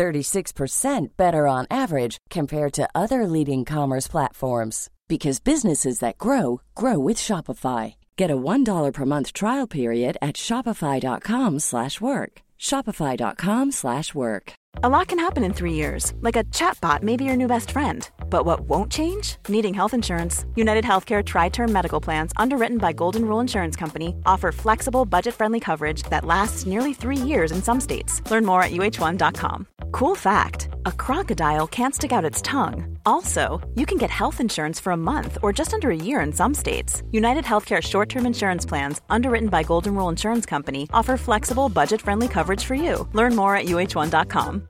36% better on average compared to other leading commerce platforms because businesses that grow grow with Shopify. Get a $1 per month trial period at shopify.com/work. shopify.com/work. A lot can happen in 3 years. Like a chatbot may be your new best friend. But what won't change? Needing health insurance. United Healthcare tri-term medical plans underwritten by Golden Rule Insurance Company offer flexible, budget-friendly coverage that lasts nearly 3 years in some states. Learn more at uh1.com. Cool fact a crocodile can't stick out its tongue. Also, you can get health insurance for a month or just under a year in some states. United Healthcare short term insurance plans, underwritten by Golden Rule Insurance Company, offer flexible, budget friendly coverage for you. Learn more at uh1.com.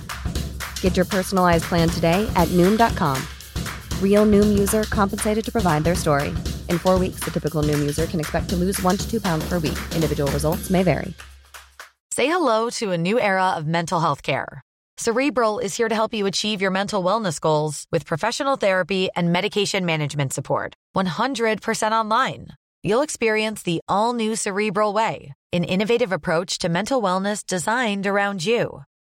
Get your personalized plan today at Noom.com. Real Noom user compensated to provide their story. In four weeks, the typical Noom user can expect to lose one to two pounds per week. Individual results may vary. Say hello to a new era of mental health care. Cerebral is here to help you achieve your mental wellness goals with professional therapy and medication management support. 100% online. You'll experience the all new Cerebral Way, an innovative approach to mental wellness designed around you.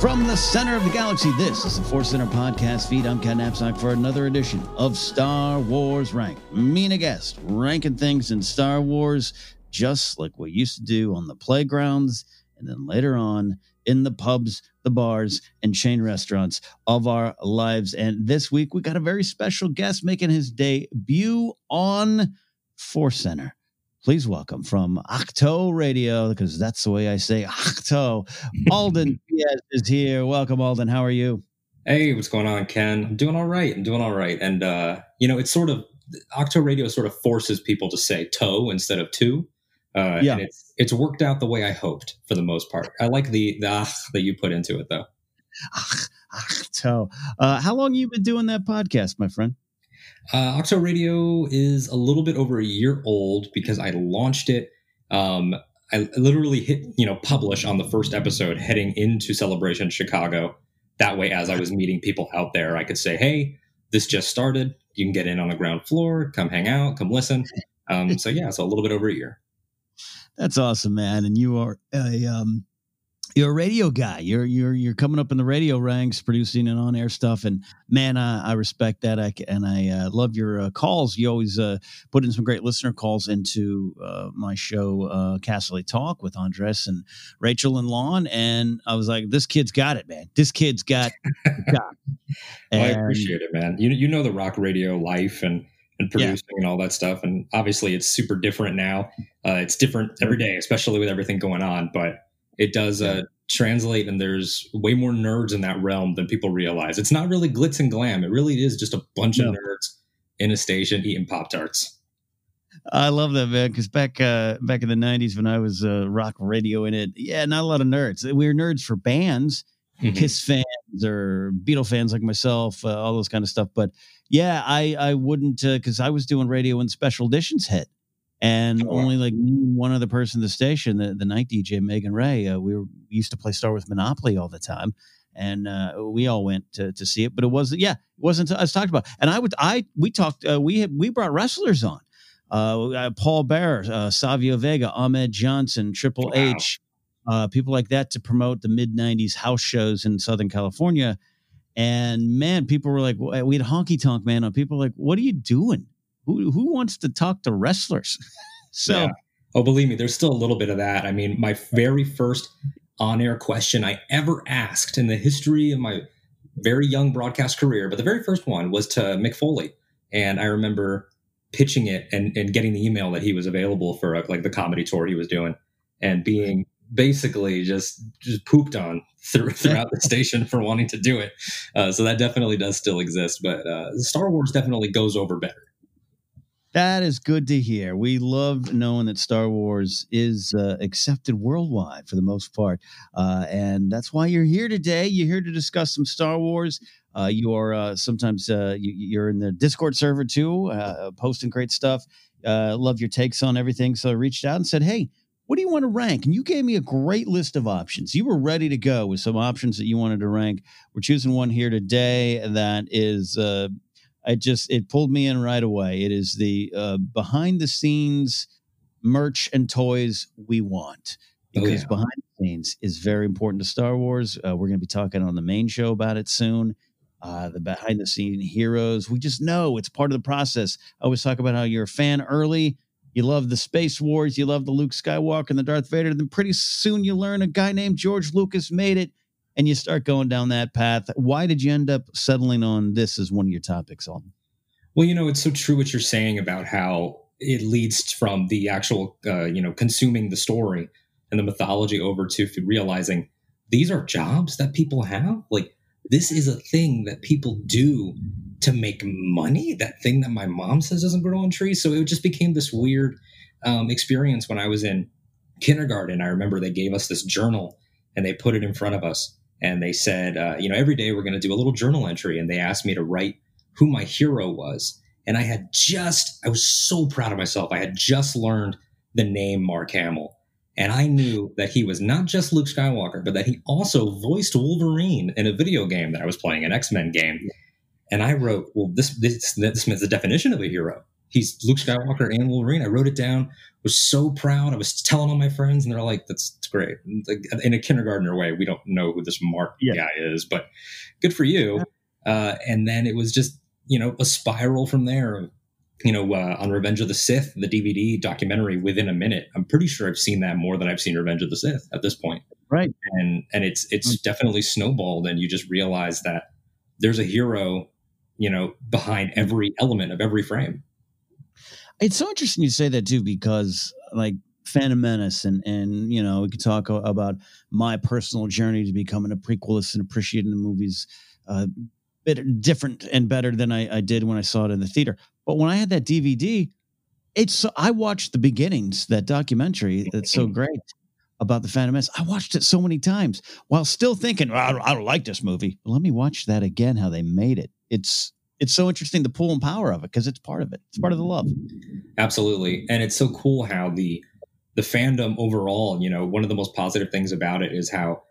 From the center of the galaxy, this is the Force Center podcast feed. I'm Ken Napzok for another edition of Star Wars Rank. Me and a guest ranking things in Star Wars, just like we used to do on the playgrounds and then later on in the pubs, the bars, and chain restaurants of our lives. And this week, we got a very special guest making his debut on Force Center please welcome from Octo Radio, because that's the way I say Octo. Alden Diaz is here. Welcome, Alden. How are you? Hey, what's going on, Ken? I'm doing all right. I'm doing all right. And, uh, you know, it's sort of, Octo Radio sort of forces people to say toe instead of two. Uh, yeah. it's, it's worked out the way I hoped for the most part. I like the, the ah that you put into it, though. Octo. Uh, how long you been doing that podcast, my friend? Uh, Octo Radio is a little bit over a year old because I launched it. Um, I literally hit, you know, publish on the first episode heading into Celebration Chicago. That way, as I was meeting people out there, I could say, hey, this just started. You can get in on the ground floor, come hang out, come listen. Um, so, yeah, so a little bit over a year. That's awesome, man. And you are a, um, you're a radio guy. You're you're you're coming up in the radio ranks, producing and on air stuff. And man, I, I respect that. I, and I uh, love your uh, calls. You always uh, put in some great listener calls into uh, my show, uh, Castle Talk with Andres and Rachel and Lon. And I was like, this kid's got it, man. This kid's got. well, I appreciate it, man. You you know the rock radio life and and producing yeah. and all that stuff. And obviously, it's super different now. Uh, it's different every day, especially with everything going on. But it does uh, translate, and there's way more nerds in that realm than people realize. It's not really glitz and glam. It really is just a bunch no. of nerds in a station eating pop tarts. I love that man because back uh, back in the '90s when I was uh, rock radio in it, yeah, not a lot of nerds. We were nerds for bands, mm-hmm. Kiss fans or Beatle fans like myself, uh, all those kind of stuff. But yeah, I I wouldn't because uh, I was doing radio when special editions hit, and oh, only like one other person in the station, the, the night DJ Megan Ray. Uh, we, were, we used to play Star Wars Monopoly all the time, and uh, we all went to, to see it. But it wasn't, yeah, it wasn't. I was talked about, and I would, I we talked, uh, we had, we brought wrestlers on, uh, uh Paul Bearer, uh, Savio Vega, Ahmed Johnson, Triple wow. H, uh, people like that to promote the mid '90s house shows in Southern California. And man, people were like, we had honky tonk man on. People were like, what are you doing? Who who wants to talk to wrestlers? so, yeah. oh, believe me, there's still a little bit of that. I mean, my very first on-air question I ever asked in the history of my very young broadcast career, but the very first one was to Mick Foley, and I remember pitching it and, and getting the email that he was available for a, like the comedy tour he was doing, and being basically just just pooped on through, throughout the station for wanting to do it. Uh, so that definitely does still exist, but uh, Star Wars definitely goes over better. That is good to hear. We love knowing that Star Wars is uh, accepted worldwide for the most part. Uh, and that's why you're here today. You're here to discuss some Star Wars. Uh, you are uh, sometimes uh, you, are in the Discord server too, uh, posting great stuff. love your takes on everything. So I reached out and said, Hey, what do you want to rank? And you gave me a great list of options. You were ready to go with some options that you wanted to rank. We're choosing one here today that is it just it pulled me in right away. It is the uh, behind the scenes merch and toys we want oh, because oh, yeah. behind the scenes is very important to Star Wars. Uh, we're going to be talking on the main show about it soon. Uh, the behind the scene heroes, we just know it's part of the process. I always talk about how you're a fan early. You love the Space Wars, you love the Luke Skywalker and the Darth Vader. Then pretty soon you learn a guy named George Lucas made it and you start going down that path. Why did you end up settling on this as one of your topics, Alden? Well, you know, it's so true what you're saying about how it leads from the actual, uh, you know, consuming the story and the mythology over to realizing these are jobs that people have. Like, this is a thing that people do to make money. That thing that my mom says doesn't grow on trees. So it just became this weird um, experience when I was in kindergarten. I remember they gave us this journal and they put it in front of us and they said, uh, you know, every day we're going to do a little journal entry. And they asked me to write who my hero was. And I had just, I was so proud of myself. I had just learned the name Mark Hamill. And I knew that he was not just Luke Skywalker, but that he also voiced Wolverine in a video game that I was playing, an X Men game. And I wrote, well, this, this, this is the definition of a hero. He's Luke Skywalker and Wolverine. I wrote it down, was so proud. I was telling all my friends, and they're like, that's, that's great. Like, in a kindergartner way, we don't know who this Mark yeah. guy is, but good for you. Uh, and then it was just, you know, a spiral from there. You know, uh, on Revenge of the Sith, the DVD documentary, within a minute, I'm pretty sure I've seen that more than I've seen Revenge of the Sith at this point. Right. And and it's it's mm-hmm. definitely snowballed, and you just realize that there's a hero, you know, behind every element of every frame. It's so interesting you say that too, because like Phantom Menace, and and you know we could talk about my personal journey to becoming a prequelist and appreciating the movies uh, bit different and better than I, I did when I saw it in the theater. But when I had that DVD, it's I watched the beginnings that documentary that's so great about the Phantom Menace. I watched it so many times while still thinking well, I, don't, I don't like this movie. But let me watch that again. How they made it. It's it's so interesting the pull and power of it because it's part of it. It's part of the love. Absolutely, and it's so cool how the the fandom overall. You know, one of the most positive things about it is how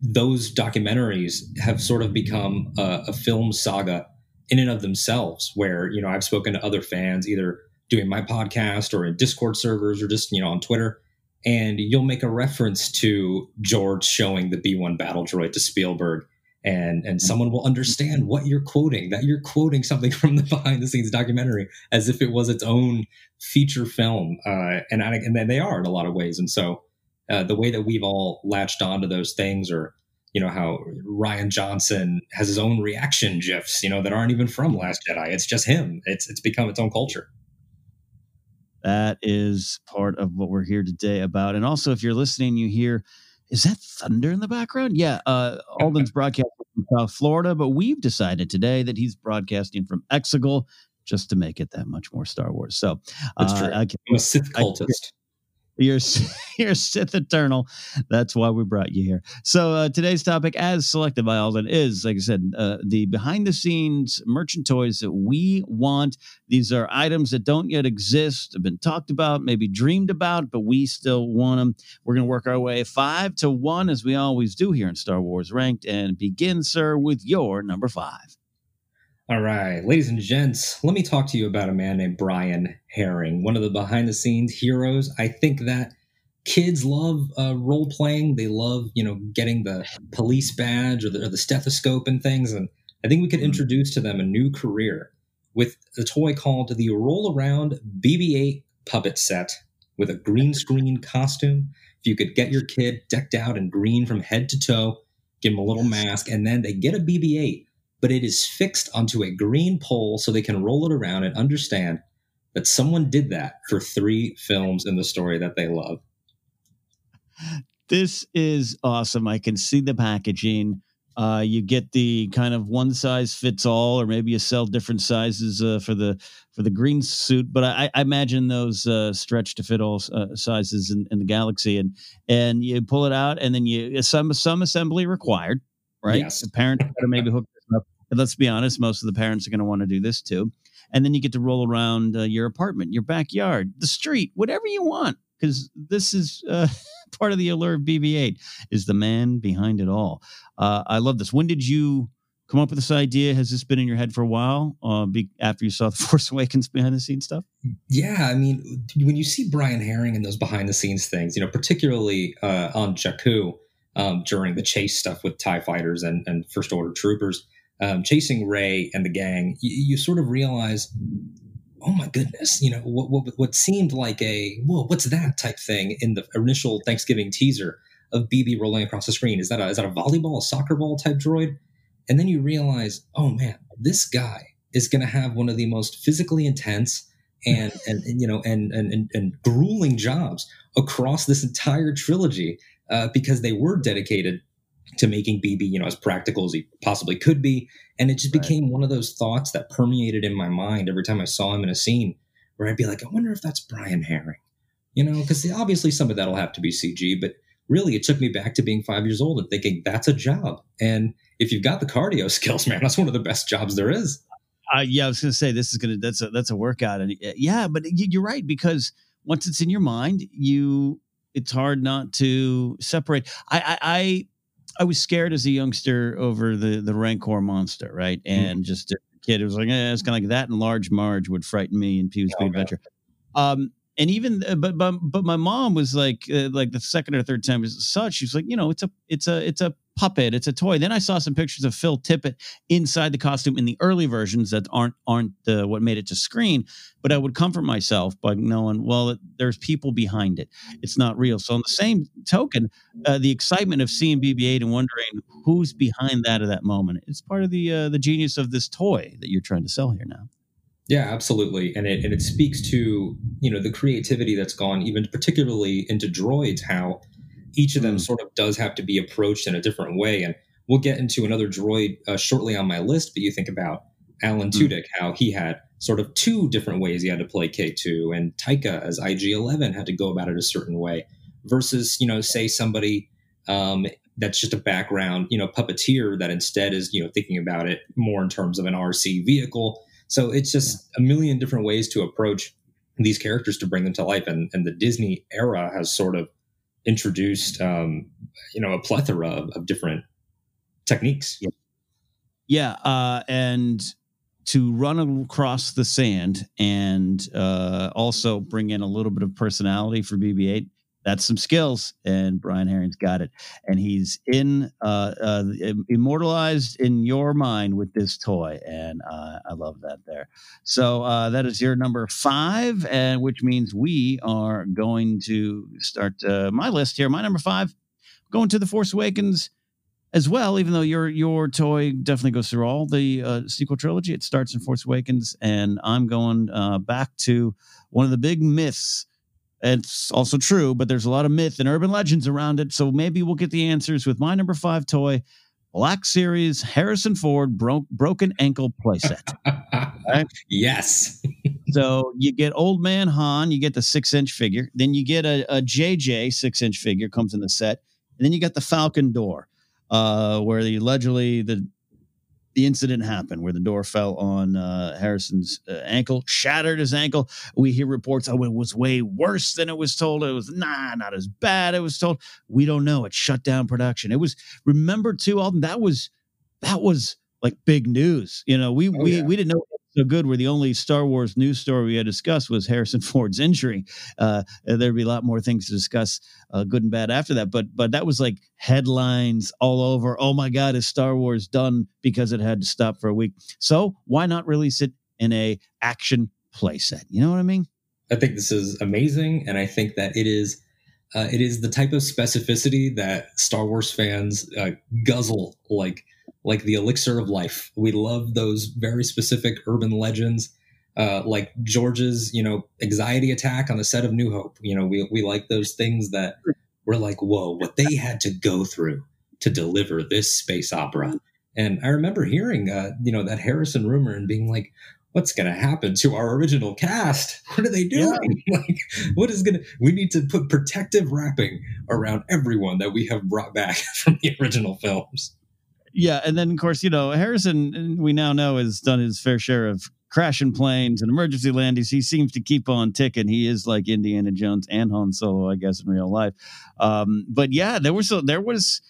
those documentaries have sort of become a, a film saga in and of themselves. Where you know I've spoken to other fans either doing my podcast or in Discord servers or just you know on Twitter, and you'll make a reference to George showing the B1 battle droid to Spielberg and and someone will understand what you're quoting that you're quoting something from the behind the scenes documentary as if it was its own feature film uh, and I, and they are in a lot of ways. And so uh, the way that we've all latched onto those things or you know how Rian Johnson has his own reaction gifs you know that aren't even from Last Jedi. It's just him. It's it's become its own culture. That is part of what we're here today about. And also if you're listening you hear is that thunder in the background? Yeah, uh, Alden's broadcasting from South Florida, but we've decided today that he's broadcasting from Exegol just to make it that much more Star Wars. So. Uh, I, am a Sith cultist. You're you're Sith Eternal. That's why we brought you here. So uh, today's topic, as selected by Alden, is like I said, uh, the behind the scenes merchant toys that we want. These are items that don't yet exist, have been talked about, maybe dreamed about, but we still want them. We're going to work our way five to one, as we always do here in Star Wars Ranked, and begin, sir, with your number five. All right, ladies and gents, let me talk to you about a man named Brian Herring, one of the behind the scenes heroes. I think that kids love uh, role playing. They love, you know, getting the police badge or the, or the stethoscope and things. And I think we could hmm. introduce to them a new career with a toy called the Roll Around BB 8 puppet set with a green screen costume. If you could get your kid decked out in green from head to toe, give him a little mask, and then they get a BB 8 but it is fixed onto a green pole so they can roll it around and understand that someone did that for three films in the story that they love. This is awesome. I can see the packaging. Uh, you get the kind of one size fits all, or maybe you sell different sizes uh, for the for the green suit. But I, I imagine those uh, stretch to fit all uh, sizes in, in, the galaxy, and and you pull it out, and then you some some assembly required, right? Yes. The parent got to maybe hook let's be honest, most of the parents are going to want to do this too. And then you get to roll around uh, your apartment, your backyard, the street, whatever you want, because this is uh, part of the allure of BB-8 is the man behind it all. Uh, I love this. When did you come up with this idea? Has this been in your head for a while? Uh, be, after you saw the Force Awakens behind the scenes stuff? Yeah, I mean, when you see Brian Herring and those behind the scenes things, you know, particularly uh, on Jakku um, during the chase stuff with Tie fighters and, and First Order troopers um, chasing Rey and the gang, you, you, sort of realize, oh my goodness, you know what, what, what seemed like a whoa, what's that type thing in the initial Thanksgiving teaser of BB rolling across the screen. Is that a, is that a volleyball, a soccer ball type droid? And then you realize, oh man, this guy is going to have one of the most physically intense and, and, and you know and, and and and grueling jobs across this entire trilogy uh, because they were dedicated to making BB, you know, as practical as he possibly could be. And it just right. became one of those thoughts that permeated in my mind every time I saw him in a scene where I'd be like, I wonder if that's Brian Herring, you know, because obviously some of that'll have to be CG, but really it took me back to being five years old and thinking that's a job. And if you've got the cardio skills, man, that's one of the best jobs there is. Uh, yeah, I was going to say this is going to that's a that's a workout, and yeah, but you're right because once it's in your mind, you it's hard not to separate. I, I I was scared as a youngster over the the Rancor monster, right? Mm-hmm. And mm. just a kid, it was like eh, it's kind of like that. And Large Marge would frighten me in Pee Wee's Big Adventure. Um, and even uh, but but but my mom was like uh, like the second or third time was such. She was like, you know, it's a it's a it's a puppet. It's a toy. Then I saw some pictures of Phil Tippett inside the costume in the early versions that aren't aren't the, what made it to screen. But I would comfort myself by knowing, well, there's people behind it. It's not real. So on the same token, uh, the excitement of seeing BB-8 and wondering who's behind that at that moment. It's part of the uh, the genius of this toy that you're trying to sell here now. Yeah, absolutely, and it and it speaks to you know the creativity that's gone even particularly into droids. How each of them mm. sort of does have to be approached in a different way. And we'll get into another droid uh, shortly on my list, but you think about Alan mm. Tudyk, how he had sort of two different ways he had to play K2, and Taika as IG-11 had to go about it a certain way, versus, you know, say somebody um, that's just a background, you know, puppeteer that instead is, you know, thinking about it more in terms of an RC vehicle. So it's just a million different ways to approach these characters to bring them to life. And, and the Disney era has sort of introduced um, you know a plethora of, of different techniques. Yeah, yeah uh, and to run across the sand and uh, also bring in a little bit of personality for BB-8. That's some skills, and Brian Herring's got it, and he's in uh, uh, immortalized in your mind with this toy, and uh, I love that there. So uh, that is your number five, and which means we are going to start uh, my list here. My number five, going to the Force Awakens as well. Even though your your toy definitely goes through all the uh, sequel trilogy, it starts in Force Awakens, and I'm going back to one of the big myths it's also true, but there's a lot of myth and urban legends around it. So maybe we'll get the answers with my number five toy, Black Series Harrison Ford bro- broken ankle playset. right? Yes. so you get old man Han, you get the six inch figure, then you get a, a JJ six inch figure comes in the set, and then you got the Falcon door, uh, where the allegedly the the incident happened where the door fell on uh, Harrison's uh, ankle, shattered his ankle. We hear reports, oh, it was way worse than it was told. It was nah, not as bad. It was told. We don't know. It shut down production. It was remember too, Alden. That was that was like big news. You know, we oh, we yeah. we didn't know so good where the only Star Wars news story we had discussed was Harrison Ford's injury. Uh, there'd be a lot more things to discuss, uh, good and bad after that. But but that was like headlines all over. Oh my God, is Star Wars done because it had to stop for a week? So why not release it in a action playset? You know what I mean? I think this is amazing, and I think that it is. Uh, it is the type of specificity that Star Wars fans uh, guzzle like like the elixir of life. We love those very specific urban legends, uh, like George's, you know, anxiety attack on the set of New Hope. You know, we we like those things that we're like, whoa, what they had to go through to deliver this space opera. And I remember hearing, uh, you know, that Harrison rumor and being like, what's going to happen to our original cast? What are they doing? Yeah. like, what is going to, we need to put protective wrapping around everyone that we have brought back from the original films yeah, and then of course, you know, Harrison, we now know has done his fair share of crashing planes and emergency landings. He seems to keep on ticking. He is like Indiana Jones and Han Solo, I guess, in real life. Um, but yeah, there was there was.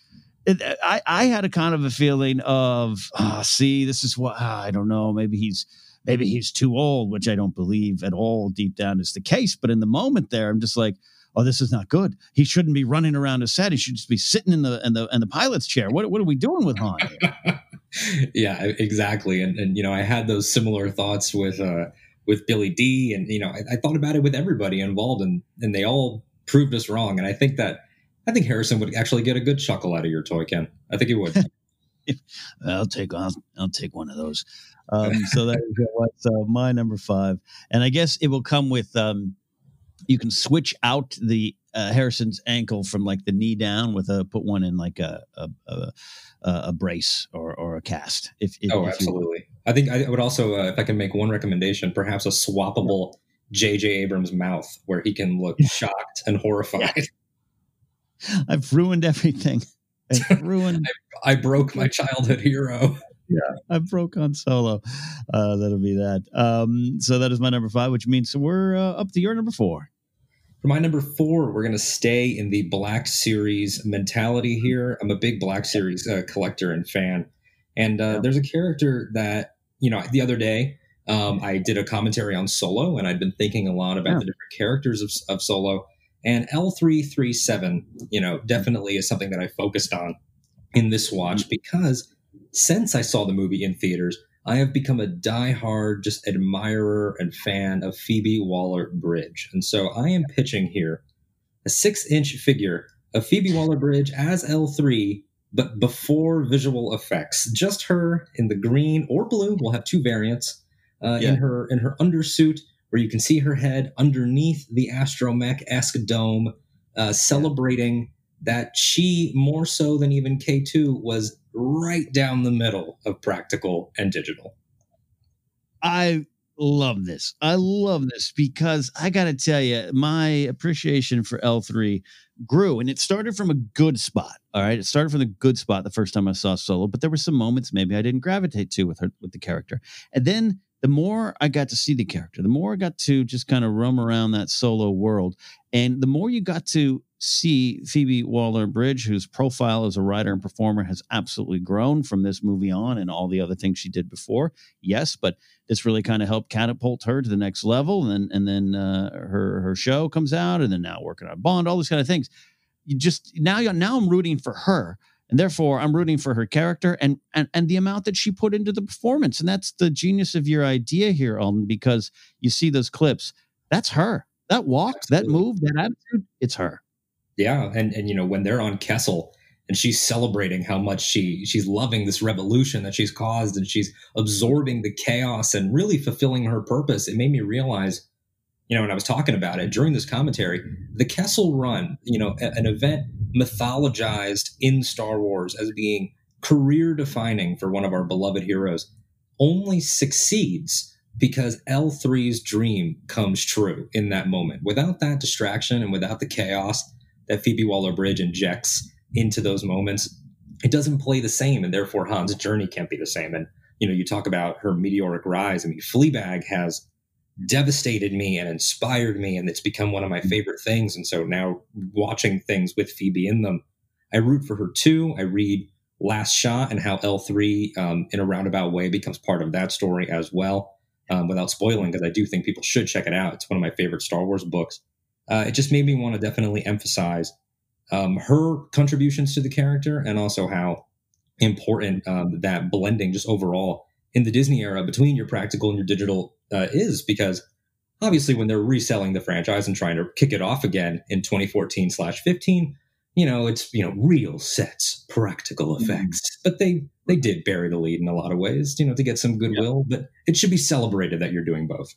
I I had a kind of a feeling of, oh, see, this is what I don't know. Maybe he's maybe he's too old, which I don't believe at all deep down is the case. But in the moment there, I'm just like, oh, this is not good. He shouldn't be running around a set. He should just be sitting in the in the in the pilot's chair. What what are we doing with Han? yeah, exactly. And and you know, I had those similar thoughts with uh with Billy Dee and you know, I, I thought about it with everybody involved, and and they all proved us wrong. And I think that I think Harrison would actually get a good chuckle out of your toy, Ken. I think he would. I'll take I'll, I'll take one of those. Um, so that is what's uh, my number five, and I guess it will come with um, you can switch out the uh, Harrison's ankle from like the knee down with a put one in like a a, a, a brace or, or a cast. If, if oh, if absolutely. I think I would also, uh, if I can make one recommendation, perhaps a swappable J.J. Abrams mouth where he can look shocked and horrified. Yeah. I've ruined everything. I've ruined. I, I broke my childhood hero yeah, I broke Han Solo. Uh, that'll be that. Um, so that is my number five, which means we're uh, up to your number four. For my number four, we're going to stay in the Black Series mentality here. I'm a big Black Series uh, collector and fan. And uh, there's a character that, you know, the other day, um, I did a commentary on Solo, and I'd been thinking a lot about yeah. the different characters of, of Solo. And L337, you know, definitely is something that I focused on in this watch mm-hmm. because since I saw the movie in theaters, I have become a die-hard just admirer and fan of Phoebe Waller Bridge. And so I am pitching here a six inch figure of Phoebe Waller Bridge as L3, but before visual effects. Just her in the green or blue. We'll have two variants. Uh, yeah. in her in her undersuit, where you can see her head underneath the astromech esque dome, uh, celebrating that she more so than even K2 was right down the middle of practical and digital. I love this. I love this because I got to tell you, my appreciation for L3 grew and it started from a good spot. All right. It started from the good spot the first time I saw Solo, but there were some moments maybe I didn't gravitate to with her, with the character. And then the more I got to see the character, the more I got to just kind of roam around that solo world. And the more you got to see Phoebe Waller Bridge, whose profile as a writer and performer has absolutely grown from this movie on and all the other things she did before. Yes, but this really kind of helped catapult her to the next level. And, and then uh, her, her show comes out, and then now working on Bond, all these kind of things. You just now, now I'm rooting for her and therefore I'm rooting for her character and and and the amount that she put into the performance. And that's the genius of your idea here, Alden, because you see those clips. That's her. That walk, Absolutely. that move, that attitude, it's her. Yeah, and and you know when they're on Kessel and she's celebrating how much she she's loving this revolution that she's caused and she's absorbing the chaos and really fulfilling her purpose. It made me realize you know, when I was talking about it during this commentary, the Kessel Run, you know, an event mythologized in Star Wars as being career defining for one of our beloved heroes, only succeeds because L3's dream comes true in that moment. Without that distraction and without the chaos that Phoebe Waller Bridge injects into those moments, it doesn't play the same. And therefore, Han's journey can't be the same. And, you know, you talk about her meteoric rise. I mean, Fleabag has devastated me and inspired me and it's become one of my mm-hmm. favorite things. And so now watching things with phoebe in them i root for her too. I read last shot and how l3 um, in a roundabout way becomes part of that story as well um, without spoiling because i do think people should check it out. It's one of my favorite star wars books. Uh, it just made me want to definitely emphasize um, her contributions to the character and also how important um, that blending just overall in the disney era between your practical and your digital uh, is because obviously when they're reselling the franchise and trying to kick it off again in 2014 slash 15 you know it's you know real sets practical mm-hmm. effects mm. but they they did bury the lead in a lot of ways you know to get some goodwill but it should be celebrated that you're doing both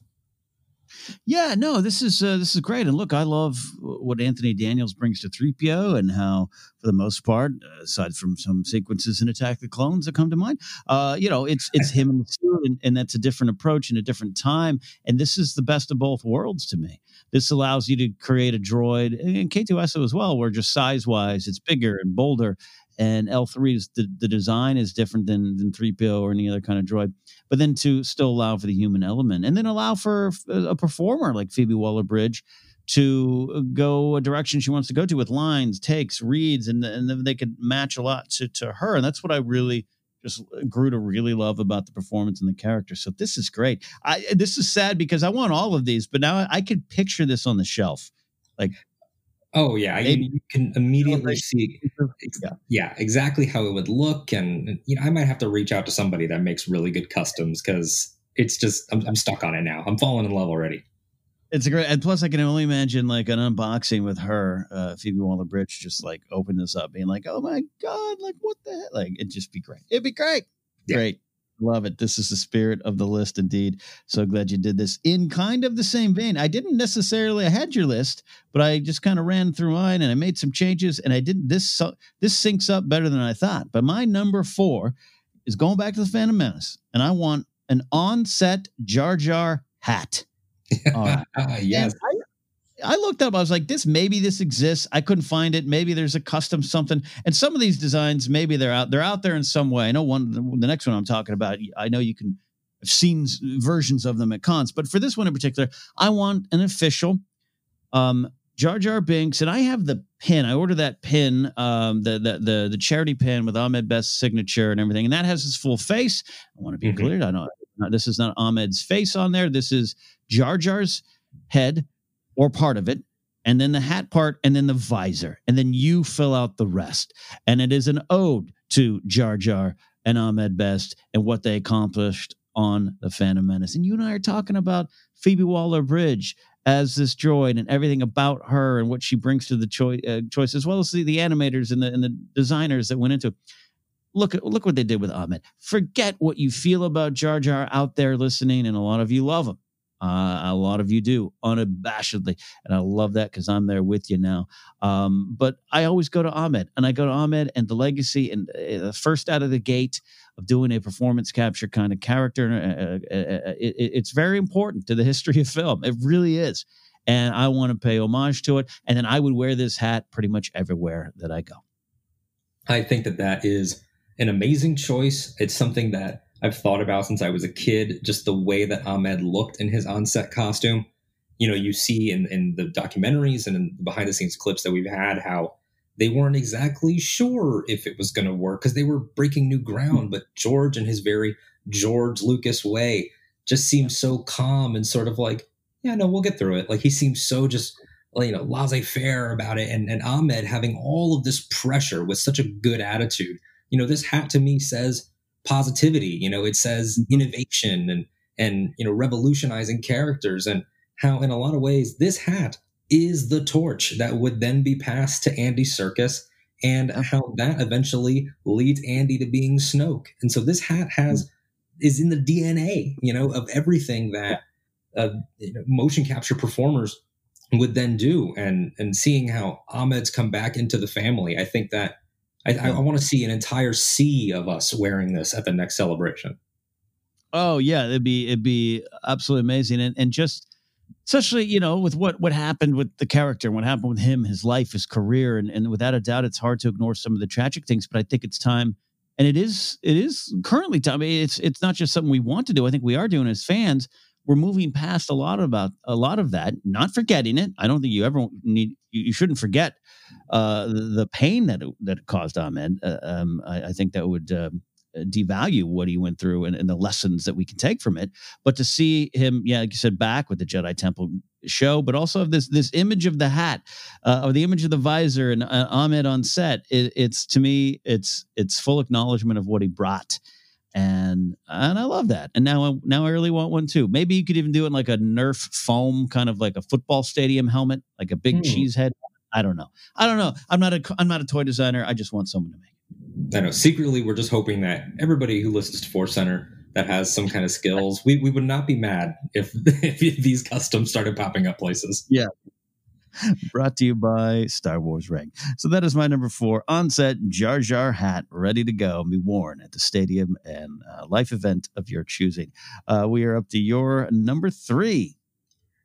yeah, no, this is uh, this is great. And look, I love what Anthony Daniels brings to 3PO and how, for the most part, aside from some sequences in Attack the Clones that come to mind, uh, you know, it's it's him and and, that's a different approach and a different time. And this is the best of both worlds to me. This allows you to create a droid, and K2SO as well, where just size wise, it's bigger and bolder and L3 is the, the design is different than than 3PO or any other kind of droid, but then to still allow for the human element and then allow for a performer like Phoebe Waller Bridge to go a direction she wants to go to with lines, takes, reads, and and then they could match a lot to to her, and that's what I really just uh, grew to really love about the performance and the character. So this is great. I uh, this is sad because I want all of these, but now I could picture this on the shelf. Like Oh yeah, you, you, can immediately see, yeah. yeah, exactly how it would look, and you know, I might have to reach out to somebody that makes really good customs because it's just I'm, I'm stuck on it now. I'm falling in love already. It's a great, and plus I can only imagine like an unboxing with her, uh, Phoebe Waller Bridge, just like open this up, being like, "Oh my god, like what the heck?" Like it'd just be great. It'd be great, yeah. great. Love it. This is the spirit of the list indeed. So glad you did this in kind of the same vein. I didn't necessarily I had your list, but I just kind of ran through mine and I made some changes and I didn't this this syncs up better than I thought. But my number 4 is going back to the Phantom Menace and I want an on-set Jar Jar hat. Uh, yes. I, I looked up. I was like, this maybe this exists. I couldn't find it. Maybe there's a custom something. And some of these designs, maybe they're out. They're out there in some way. I know one. The next one I'm talking about. I know you can. have seen versions of them at cons, but for this one in particular, I want an official um, Jar Jar Binks, and I have the pin. I ordered that pin, um, the, the the the charity pin with Ahmed Best's signature and everything, and that has his full face. I want to be mm-hmm. clear. I know this is not Ahmed's face on there. This is Jar Jar's head or part of it, and then the hat part, and then the visor, and then you fill out the rest. And it is an ode to Jar Jar and Ahmed Best and what they accomplished on the Phantom Menace. And you and I are talking about Phoebe Waller Bridge as this droid and everything about her and what she brings to the choi- uh, choice, as well as the, the animators and the, and the designers that went into it. Look look what they did with Ahmed. Forget what you feel about Jar Jar out there listening, and a lot of you love him. Uh, a lot of you do unabashedly. And I love that because I'm there with you now. Um, but I always go to Ahmed and I go to Ahmed and the legacy and uh, the first out of the gate of doing a performance capture kind of character. Uh, uh it, it's very important to the history of film. It really is. And I want to pay homage to it. And then I would wear this hat pretty much everywhere that I go. I think that that is an amazing choice. It's something that I've thought about since I was a kid, just the way that Ahmed looked in his on-set costume. You know, you see in, in the documentaries and in the behind the scenes clips that we've had how they weren't exactly sure if it was going to work because they were breaking new ground. But George, in his very George Lucas way, just seemed so calm and sort of like, yeah, no, we'll get through it. Like he seems so just you know laissez faire about it, and and Ahmed having all of this pressure with such a good attitude. You know, this hat to me says positivity. You know, it says mm-hmm. innovation and and you know revolutionizing characters and how in a lot of ways this hat is the torch that would then be passed to Andy Serkis and how that eventually leads Andy to being Snoke. And so this hat has is in the DNA, you know, of everything that uh, you know, motion capture performers would then do. And and seeing how Ahmed's come back into the family, I think that I, I, I want to see an entire sea of us wearing this at the next celebration. Oh yeah, it'd be it'd be absolutely amazing, and and just especially you know with what what happened with the character, what happened with him, his life, his career, and and without a doubt, it's hard to ignore some of the tragic things. But I think it's time and it is it is currently time. It's it's not just something we want to do. I think we are doing as fans. We're moving past a lot about a lot of that, not forgetting it. I don't think you ever need you, you shouldn't forget uh, the, pain that it, that it caused Ahmed. Uh, um, I, I, think that would um, devalue what he went through and, and, the lessons that we can take from it. But to see him, yeah, like you said, back with the Jedi Temple show, but also this this image of the hat uh, or the image of the visor and uh, Ahmed on set. It, it's to me, it's it's full acknowledgement of what he brought. And and I love that. And now now I really want one too. Maybe you could even do it like a Nerf foam, kind of like a football stadium helmet, like a big hmm. cheese head. I don't know. I don't know. I'm not a I'm not a toy designer. I just want someone to make. I know. Secretly, we're just hoping that everybody who listens to Force Center that has some kind of skills, we, we would not be mad if, if these customs started popping up places. Yeah. Brought to you by Star Wars Ring. So that is my number four on set Jar Jar hat ready to go and be worn at the stadium and uh, life event of your choosing. Uh, we are up to your number three.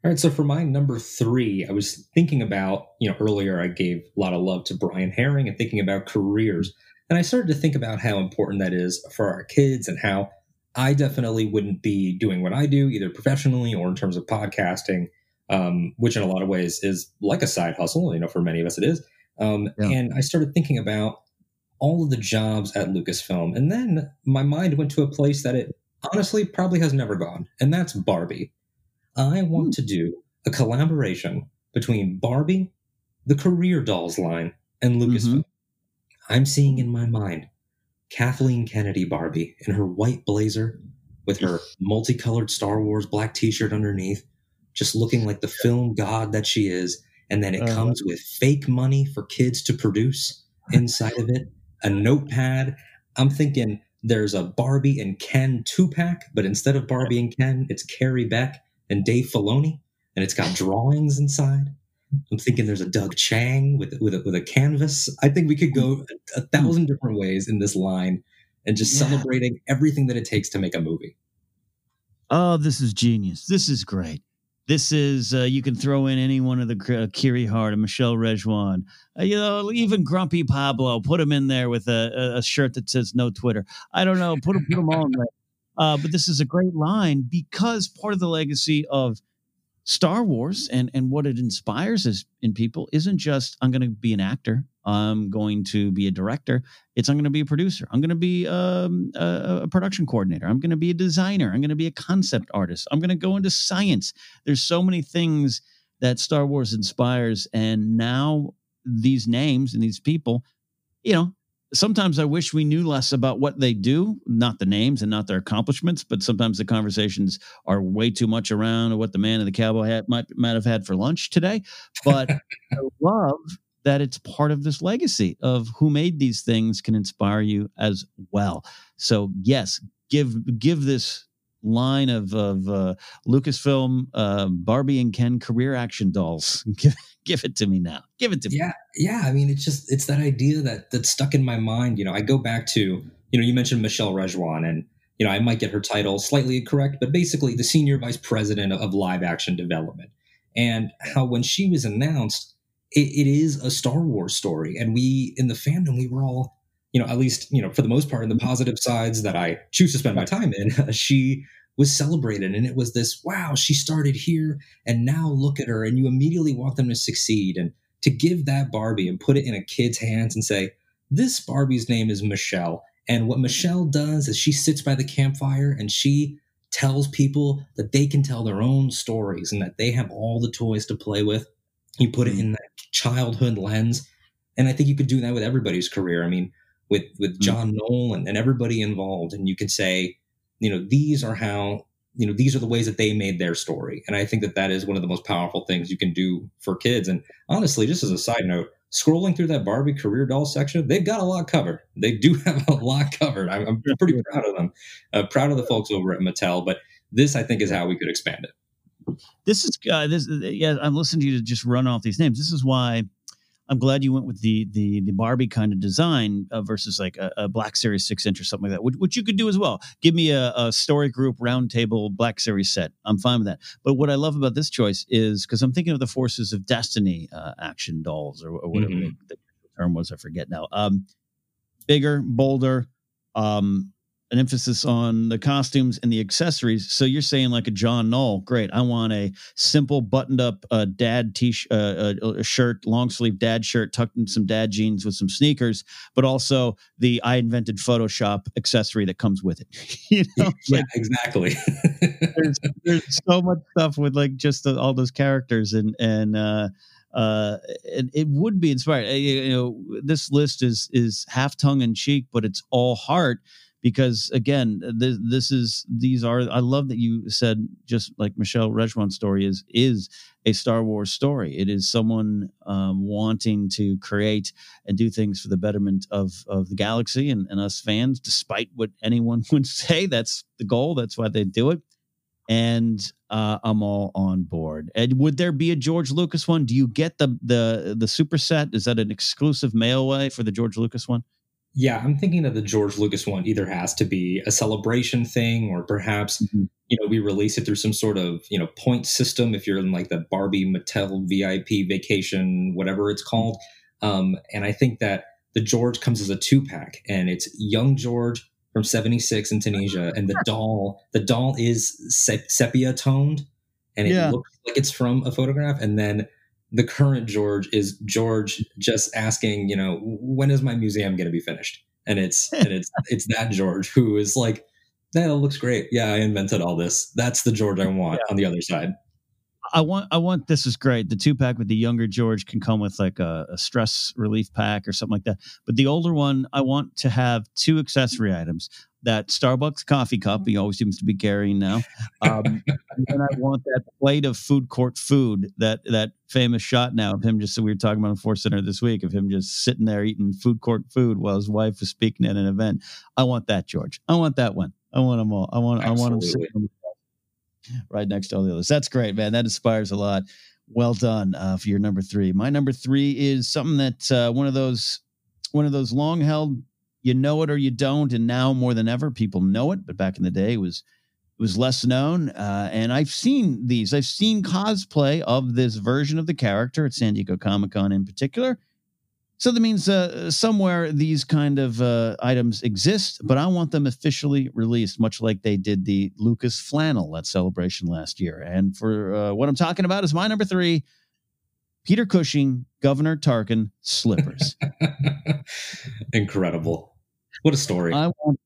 All right, so for my number three, I was thinking about, you know, earlier I gave a lot of love to Brian Herring and thinking about careers. And I started to think about how important that is for our kids and how I definitely wouldn't be doing what I do, either professionally or in terms of podcasting, um, which in a lot of ways is like a side hustle. You know, for many of us it is. Um, yeah. And I started thinking about all of the jobs at Lucasfilm. And then my mind went to a place that it honestly probably has never gone, and that's Barbie. I want to do a collaboration between Barbie, the Career Dolls line, and Lucasfilm. Mm-hmm. I'm seeing in my mind Kathleen Kennedy Barbie in her white blazer with her multicolored Star Wars black t shirt underneath, just looking like the film god that she is. And then it uh, comes with fake money for kids to produce inside of it, a notepad. I'm thinking there's a Barbie and Ken two pack, but instead of Barbie and Ken, it's Carrie Beck and Dave Filoni, and it's got drawings inside. I'm thinking there's a Doug Chiang with with a, with a canvas. I think we could go a, a thousand different ways in this line, and just yeah. celebrating everything that it takes to make a movie. Oh, this is genius! This is great. This is uh, you can throw in any one of the uh, Kiri Hart and Michelle Rejwan, uh, you know, even Grumpy Pablo. Put him in there with a, a shirt that says "No Twitter." I don't know. Put, put them all in there. Uh, but this is a great line because part of the legacy of Star Wars and and what it inspires is in people isn't just I'm going to be an actor, I'm going to be a director. It's I'm going to be a producer. I'm going to be um, a, a production coordinator. I'm going to be a designer. I'm going to be a concept artist. I'm going to go into science. There's so many things that Star Wars inspires, and now these names and these people, you know, sometimes I wish we knew less about what they do, not the names and not their accomplishments, but sometimes the conversations are way too much around what the man in the cowboy hat might might have had for lunch today. But I love that it's part of this legacy of who made these things can inspire you as well. So yes, give give this line of of uh, Lucasfilm uh, Barbie and Ken career action dolls. give, it to me now. Give it to yeah, me. Yeah, yeah. I mean, it's just it's that idea that that's stuck in my mind. You know, I go back to you know you mentioned Michelle Rejwan and. You know, I might get her title slightly incorrect, but basically the senior vice president of live action development. And how when she was announced, it, it is a Star Wars story. And we in the fandom, we were all you know, at least, you know, for the most part, in the positive sides that I choose to spend my time in, she was celebrated. And it was this, wow, she started here and now look at her. And you immediately want them to succeed. And to give that Barbie and put it in a kid's hands and say, this Barbie's name is Michelle. And what Michelle does is she sits by the campfire and she tells people that they can tell their own stories and that they have all the toys to play with. You put it mm-hmm. in that childhood lens. And I think you could do that with everybody's career. I mean, with with mm. John Knoll and, and everybody involved. And you could say, you know, these are how, you know, these are the ways that they made their story. And I think that that is one of the most powerful things you can do for kids. And honestly, just as a side note, scrolling through that Barbie career doll section, they've got a lot covered. They do have a lot covered. I'm, I'm pretty proud of them. Uh, proud of the folks over at Mattel. But this, I think, is how we could expand it. This is uh, this. Yeah, I'm listening to you to just run off these names. This is why I'm glad you went with the the the Barbie kind of design uh, versus like a, a, Black Series six inch or something like that, which, which you could do as well. Give me a, a story group roundtable Black Series set. I'm fine with that. But what I love about this choice is because I'm thinking of the Forces of Destiny uh, action dolls or, or whatever mm-hmm. the, the, term was. I forget now. Um, bigger, bolder. Um, an emphasis on the costumes and the accessories. So you're saying like a John Knoll, great. I want a simple buttoned up uh, dad t uh, a shirt, long sleeve dad shirt, tucked in some dad jeans with some sneakers, but also the I invented Photoshop accessory that comes with it. you know, yeah, like, exactly. there's, there's so much stuff with like just the, all those characters and and. uh uh, it, it would be inspired. You know, this list is is half tongue in cheek, but it's all heart because again this, this is these are i love that you said just like michelle Rejwan's story is is a star wars story it is someone um, wanting to create and do things for the betterment of of the galaxy and, and us fans despite what anyone would say that's the goal that's why they do it and uh, I'm all on board. And would there be a George Lucas one? Do you get the the the super set? Is that an exclusive mail way for the George Lucas one? Yeah, I'm thinking that the George Lucas one either has to be a celebration thing or perhaps, mm-hmm. you know, we release it through some sort of, you know, point system if you're in like the Barbie Mattel VIP vacation, whatever it's called. Um, and I think that the George comes as a two pack and it's young George from 76 in Tunisia and the doll, the doll is sepia toned and it yeah. looks like it's from a photograph. And then the current George is George just asking, you know, when is my museum going to be finished? And it's and it's it's that George who is like, that looks great. Yeah, I invented all this. That's the George I want yeah. on the other side. I want I want this is great. The two pack with the younger George can come with like a, a, stress relief pack or something like that. But the older one, I want to have two accessory items. That Starbucks coffee cup he always seems to be carrying now. Um, and then I want that plate of food court food. That that famous shot now of him just so we were talking about in Force Center this week of him just sitting there eating food court food while his wife was speaking at an event. I want that George. I want that one. I want them all. I want Absolutely. I want them sitting right next to all the others. That's great, man. That inspires a lot. Well done uh, for your number three. My number three is something that uh, one of those one of those long held. You know it or you don't, and now more than ever, people know it. But back in the day, it was it was less known. Uh, and I've seen these. I've seen cosplay of this version of the character at San Diego Comic Con in particular. So that means uh, somewhere these kind of uh, items exist, but I want them officially released, much like they did the Lucas flannel at Celebration last year. And for uh, what I'm talking about is my number three Peter Cushing, Governor Tarkin slippers. Incredible. What a story. I want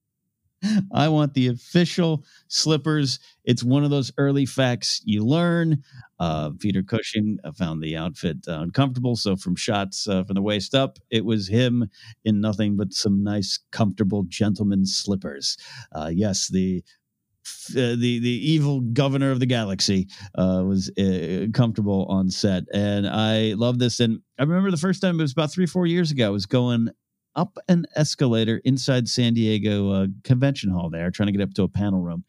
I want the official slippers. It's one of those early facts you learn. Uh, Peter Cushing found the outfit uh, uncomfortable. So, from shots uh, from the waist up, it was him in nothing but some nice, comfortable gentleman slippers. Uh, yes, the uh, the the evil governor of the galaxy uh, was uh, comfortable on set, and I love this. And I remember the first time it was about three four years ago. I was going up an escalator inside San Diego uh, Convention Hall there, trying to get up to a panel room.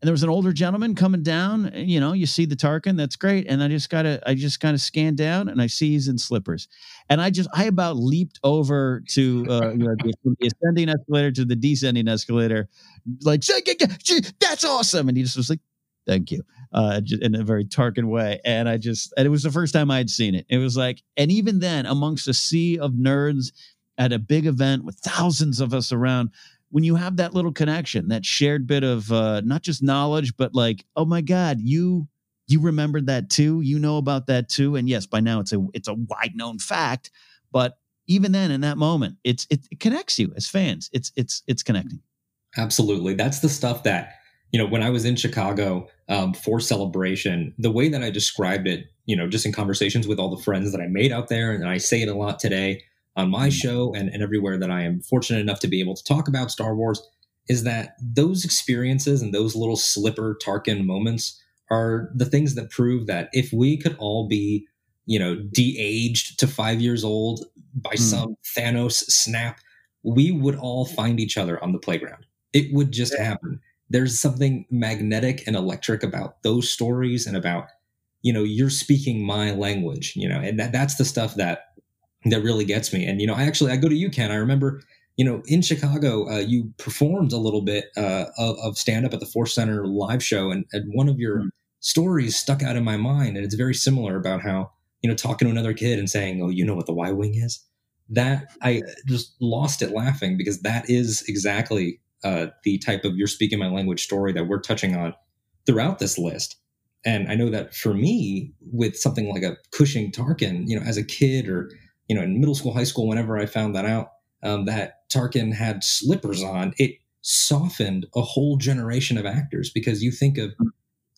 And there was an older gentleman coming down. And, you know, you see the Tarkin, that's great. And I just gotta, I just kind of scanned down and I see he's in slippers. And I just, I about leaped over to uh, you know, the, the ascending escalator to the descending escalator, like, that's awesome. And he just was like, thank you uh, in a very Tarkin way. And I just, and it was the first time I'd seen it. It was like, and even then, amongst a sea of nerds at a big event with thousands of us around when you have that little connection that shared bit of uh, not just knowledge but like oh my god you you remembered that too? You know about that too? And yes by now it's a it's a wide known fact but even then in that moment it's it, it connects you as fans. It's it's it's connecting. Absolutely. That's the stuff that you know when i was in chicago um, for celebration the way that i described it you know just in conversations with all the friends that i made out there and i say it a lot today on my mm-hmm. show and, and everywhere that i am fortunate enough to be able to talk about star wars is that those experiences and those little slipper tarkin moments are the things that prove that if we could all be you know de-aged to five years old by mm. some thanos snap we would all find each other on the playground it would just happen there's something magnetic and electric about those stories and about you know you're speaking my language you know and that, that's the stuff that that really gets me and you know i actually i go to UCAN i remember you know in chicago uh, you performed a little bit uh, of, of stand up at the force center live show and, and one of your mm. stories stuck out in my mind and it's very similar about how you know talking to another kid and saying oh you know what the y wing is that i just lost it laughing because that is exactly uh, the type of you're speaking my language story that we're touching on throughout this list. And I know that for me, with something like a Cushing Tarkin, you know, as a kid or you know in middle school, high school, whenever I found that out um, that Tarkin had slippers on, it softened a whole generation of actors because you think of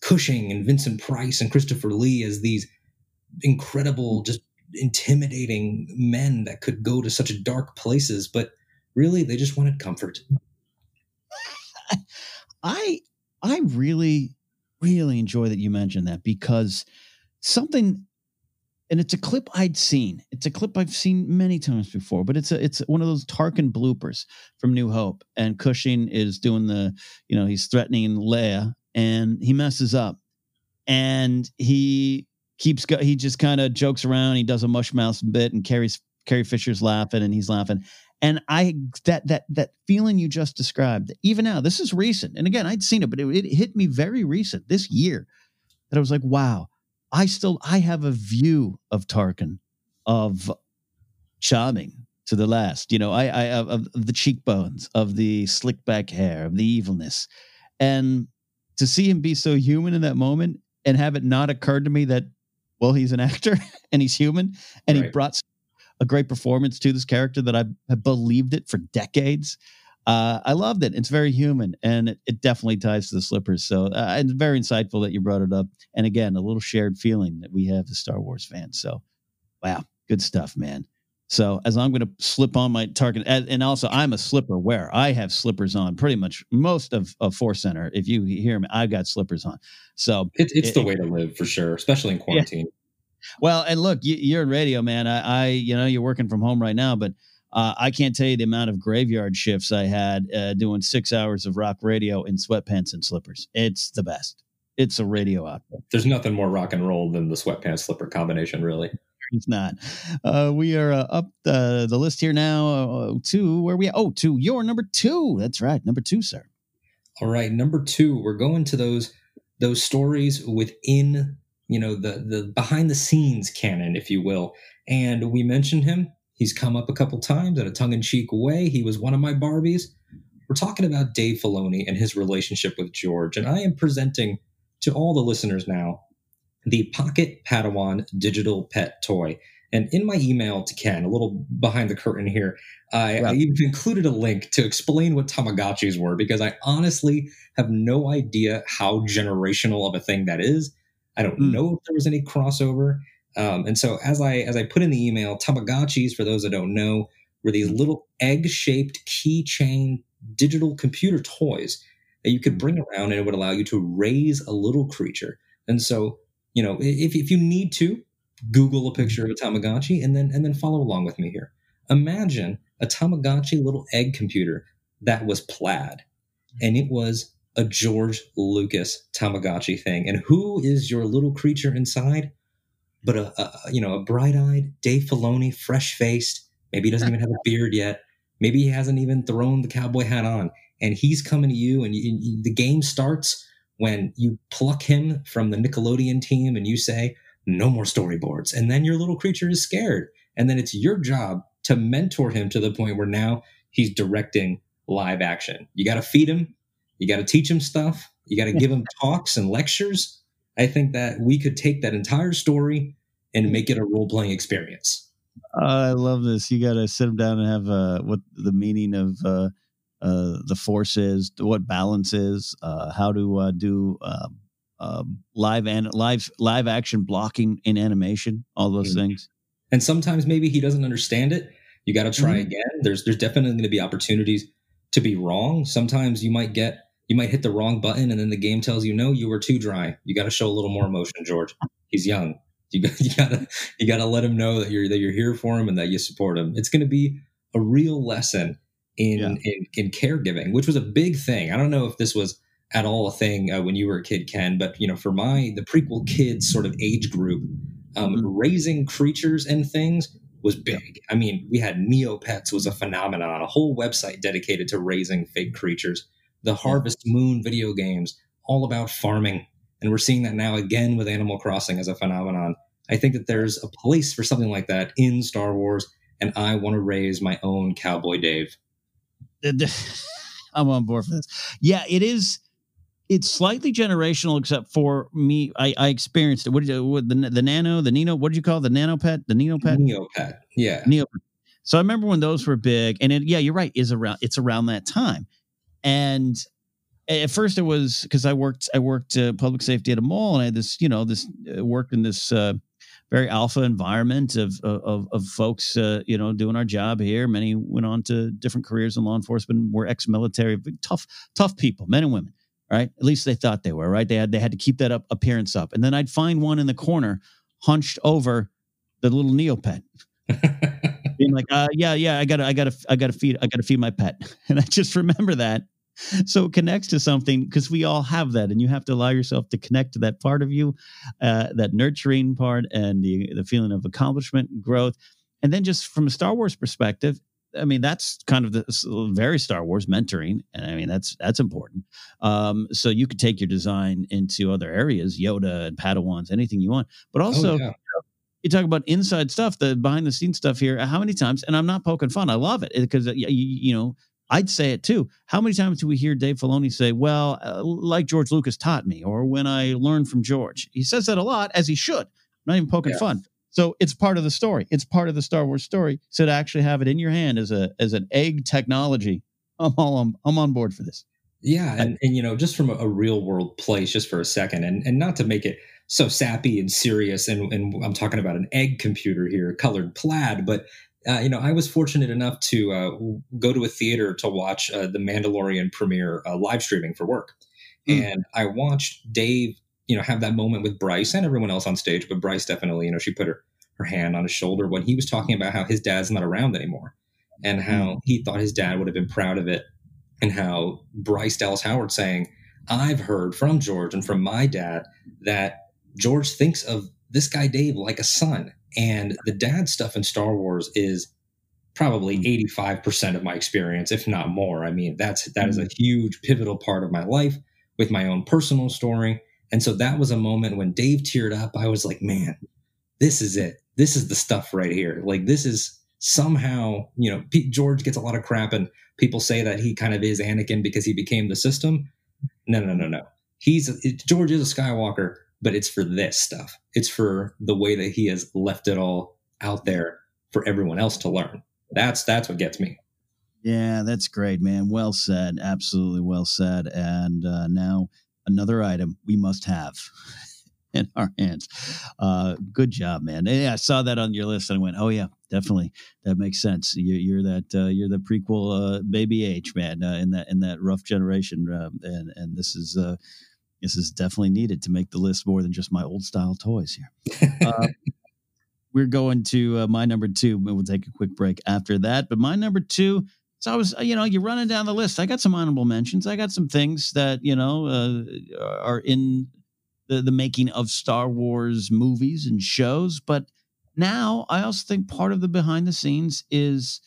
Cushing and Vincent Price and Christopher Lee as these incredible, just intimidating men that could go to such dark places, but really they just wanted comfort. I I really really enjoy that you mentioned that because something and it's a clip I'd seen. It's a clip I've seen many times before, but it's a it's one of those Tarkin bloopers from New Hope. And Cushing is doing the, you know, he's threatening Leia, and he messes up, and he keeps go. He just kind of jokes around. He does a mush mouth bit, and Carrie's Carrie Fisher's laughing, and he's laughing, and I that that that feeling you just described, even now, this is recent. And again, I'd seen it, but it, it hit me very recent this year that I was like, wow, I still I have a view of Tarkin of charming to the last. You know, I I of, of the cheekbones, of the slick back hair, of the evilness. And to see him be so human in that moment and have it not occurred to me that well, he's an actor and he's human and right. he brought a great performance to this character that I have believed it for decades. Uh, I loved it. It's very human, and it, it definitely ties to the slippers. So uh, it's very insightful that you brought it up. And again, a little shared feeling that we have as Star Wars fans. So, wow, good stuff, man. So as I'm going to slip on my Tarkin, and also I'm a slipper wearer. I have slippers on pretty much most of, of Force Center. If you hear me, I've got slippers on. So it, it's it, the way to live for sure, especially in quarantine. Well, and look, you, are in radio, man. I, I, you know, you're working from home right now, but uh, I can't tell you the amount of graveyard shifts I had uh, doing six hours of rock radio in sweatpants and slippers. It's the best. It's a radio outfit. There's nothing more rock and roll than the sweatpants slipper combination, really. It's not. Uh, we are uh, up the, the list here now uh, to where we oh to your number two. That's right, number two, sir. All right, number two. We're going to those those stories within you know the the behind the scenes canon if you will and we mentioned him he's come up a couple times in a tongue-in-cheek way he was one of my barbies we're talking about dave filoni and his relationship with george and i am presenting to all the listeners now the pocket padawan digital pet toy and in my email to ken a little behind the curtain here I, I even included a link to explain what tamagotchis were because i honestly have no idea how generational of a thing that is I don't mm. know if there was any crossover. Um, and so as I as I put in the email, Tamagotchis, for those that don't know, were these little egg-shaped keychain digital computer toys that you could hmm. bring around and it would allow you to raise a little creature. And so, you know, if, if you need to, Google a picture of a Tamagotchi and then and then follow along with me here. Imagine a Tamagotchi little egg computer that was plaid and it was a George Lucas Tamagotchi thing. And who is your little creature inside? But a, a you know a bright-eyed Dave Filoni, fresh-faced. Maybe he doesn't even have a beard yet. Maybe he hasn't even thrown the cowboy hat on, and he's coming to you. And you, you, the game starts when you pluck him from the Nickelodeon team, and you say, "No more storyboards." And then your little creature is scared, and then it's your job to mentor him to the point where now he's directing live action. You got to feed him, you got to teach him stuff, you got to give him talks and lectures. I think that we could take that entire story and make it a role playing experience. Uh, I love this. You got to sit them down and have uh, what the meaning of uh, uh, the force is, what balance is, uh, how to uh, do um, um, live and live live action blocking in animation, all those mm-hmm. things. And sometimes maybe he doesn't understand it. You got to try mm-hmm. again. There's there's definitely going to be opportunities to be wrong. Sometimes you might get you might hit the wrong button, and then the game tells you no, you were too dry. You got to show a little more emotion, George. He's young. You got you gotta you gotta let him know that you're that you're here for him and that you support him. It's going to be a real lesson in, yeah. in in caregiving, which was a big thing. I don't know if this was at all a thing uh, when you were a kid, Ken, but you know, for my the prequel kids sort of age group, um, mm-hmm. raising creatures and things was big. I mean, we had Neopets was a phenomenon, a whole website dedicated to raising fake creatures. The Harvest Moon video games, all about farming, and we're seeing that now again with Animal Crossing as a phenomenon. I think that there's a place for something like that in Star Wars, and I want to raise my own Cowboy Dave. I'm on board for this. Yeah, it is. It's slightly generational, except for me. I, I experienced it. What did you, what, the the nano, the Nino? What did you call it? the nano pet? The Nino pet? Neo pet. Yeah. Neo. So I remember when those were big, and it, yeah, you're right. Is around it's around that time, and at first it was because I worked I worked uh, public safety at a mall, and I had this you know this uh, worked in this. Uh, very alpha environment of of, of folks, uh, you know, doing our job here. Many went on to different careers in law enforcement, were ex-military, tough, tough people, men and women. Right, at least they thought they were. Right, they had they had to keep that up appearance up, and then I'd find one in the corner, hunched over the little Neopet. being like, uh, yeah, yeah, I gotta, I gotta, I gotta feed, I gotta feed my pet, and I just remember that so it connects to something because we all have that and you have to allow yourself to connect to that part of you uh, that nurturing part and the, the feeling of accomplishment and growth and then just from a star wars perspective I mean, that's kind of the very Star Wars mentoring, and I mean that's that's important. Um, so you could take your design into other areas, Yoda and Padawans, anything you want. But oh, also, oh, yeah. You talk about inside stuff, the behind the scenes stuff here. How many times? And I'm not poking fun. I love it because you, you know I'd say it too. How many times do we hear Dave Filoni say, "Well, uh, like George Lucas taught me," or "When I learned from George"? He says that a lot, as he should. not even poking yeah. fun. So it's part of the story. It's part of the Star Wars story. So to actually have it in your hand as a as an egg technology, I'm all I'm, I'm on board for this. Yeah, and, and you know, just from a, a, real world place, just for a second, and and not to make it so sappy and serious, and and I'm talking about an egg computer here, colored plaid, but uh, you know, I was fortunate enough to uh, go to a theater to watch uh, the Mandalorian premiere uh, live streaming for work, mm. and I watched Dave, you know, have that moment with Bryce and everyone else on stage, but Bryce definitely, you know, she put her her hand on his shoulder when he was talking about how his dad's not around anymore, and how mm. he thought his dad would have been proud of it, and how Bryce Dallas Howard saying, "I've heard from George and from my dad that George thinks of this guy Dave like a son." And the dad stuff in Star Wars is probably 85% mm. of my experience, if not more. I mean, that's that is a mm. huge pivotal part of my life with my own personal story. And so that was a moment when Dave teared up. I was like, man, this is it. This is the stuff right here. Like this is somehow, you know, Pete George gets a lot of crap and people say that he kind of is Anakin because he became the system. No, no, no, no. He's George is a Skywalker but it's for this stuff. It's for the way that he has left it all out there for everyone else to learn. That's that's what gets me. Yeah, that's great, man. Well said. Absolutely well said. And uh, now another item we must have in our hands. Uh, good job, man. Yeah, I saw that on your list and I went, oh yeah, definitely. That makes sense. You're, you're that uh, you're the prequel uh, baby H man uh, in that in that rough generation, um, and and this is uh, this is definitely needed to make the list more than just my old style toys here. Uh, we're going to uh, my number two. We'll take a quick break after that. But my number two. So I was, you know, you're running down the list. I got some honorable mentions. I got some things that you know uh, are in the the making of Star Wars movies and shows. But now I also think part of the behind the scenes is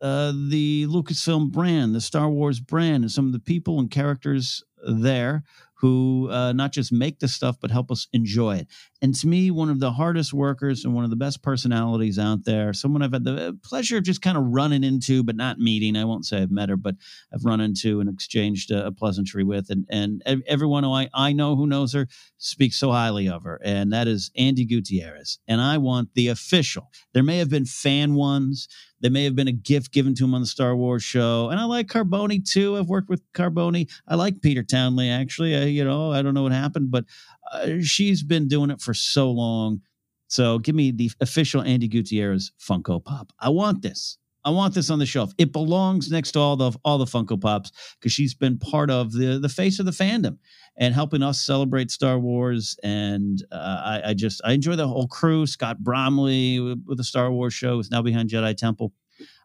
uh, the Lucasfilm brand, the Star Wars brand, and some of the people and characters there who uh, not just make the stuff but help us enjoy it. And to me, one of the hardest workers and one of the best personalities out there. Someone I've had the pleasure of just kind of running into, but not meeting. I won't say I've met her, but I've run into and exchanged a, a pleasantry with. And and everyone who I, I know who knows her speaks so highly of her, and that is Andi Gutierrez. And I want the official. There may have been fan ones. There may have been a gift given to him on the Star Wars show. And I like Carboni too. I've worked with Carboni. I like Peter Townley, actually. I, you know, I don't know what happened, but uh, she's been doing it for so long. So give me the official Andi Gutierrez Funko Pop. I want this. I want this on the shelf. It belongs next to all the all the Funko Pops because she's been part of the the face of the fandom and helping us celebrate Star Wars. And uh, I, I, just I enjoy the whole crew. Scott Bromley with, with the Star Wars show is now behind Jedi Temple.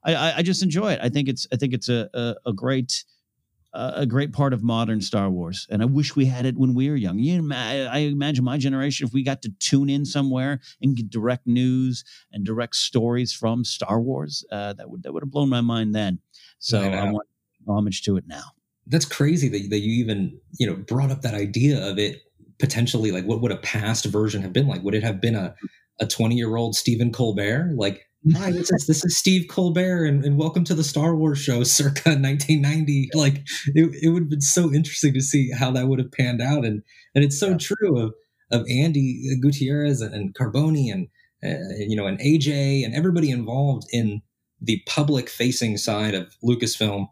I, I, I just enjoy it. I think it's I think it's a a, a great a great part of modern Star Wars, and I wish we had it when we were young. You I imagine my generation, if we got to tune in somewhere and get direct news and direct stories from Star Wars, uh, that would that would have blown my mind then. So I want homage to it now that's crazy that, that you even you know brought up that idea of it potentially like what would a past version have been like would it have been a a 20 year old stephen colbert like hi this is this is steve colbert and, and welcome to the star wars show circa 1990 like it, it would have been so interesting to see how that would have panned out. And and it's so yeah. true of of andi gutierrez and, and carboni and uh, you know and aj and everybody involved in the public facing side of lucasfilm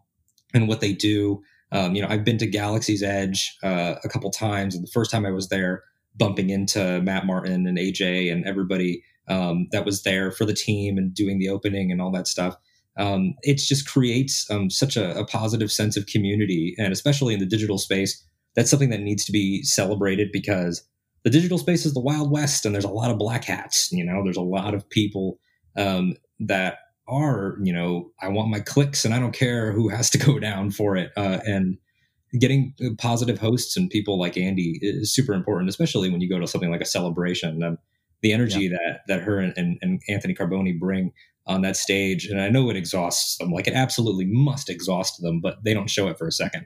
and what they do. Um, you know, I've been to Galaxy's Edge uh, a couple times, and the first time I was there, bumping into Matt Martin and AJ and everybody um, that was there for the team and doing the opening and all that stuff. Um, it just creates um, such a, a, positive sense of community, and especially in the digital space, that's something that needs to be celebrated because the digital space is the wild west, and there's a lot of black hats. You know, there's a lot of people um, that are, you know, I want my clicks and I don't care who has to go down for it. Uh, and getting positive hosts and people like Andi is super important, especially when you go to something like a celebration. Um, the energy yeah. that that her and, and, Anthony Carboni bring on that stage, and I know it exhausts them. Like it absolutely must exhaust them, but they don't show it for a second.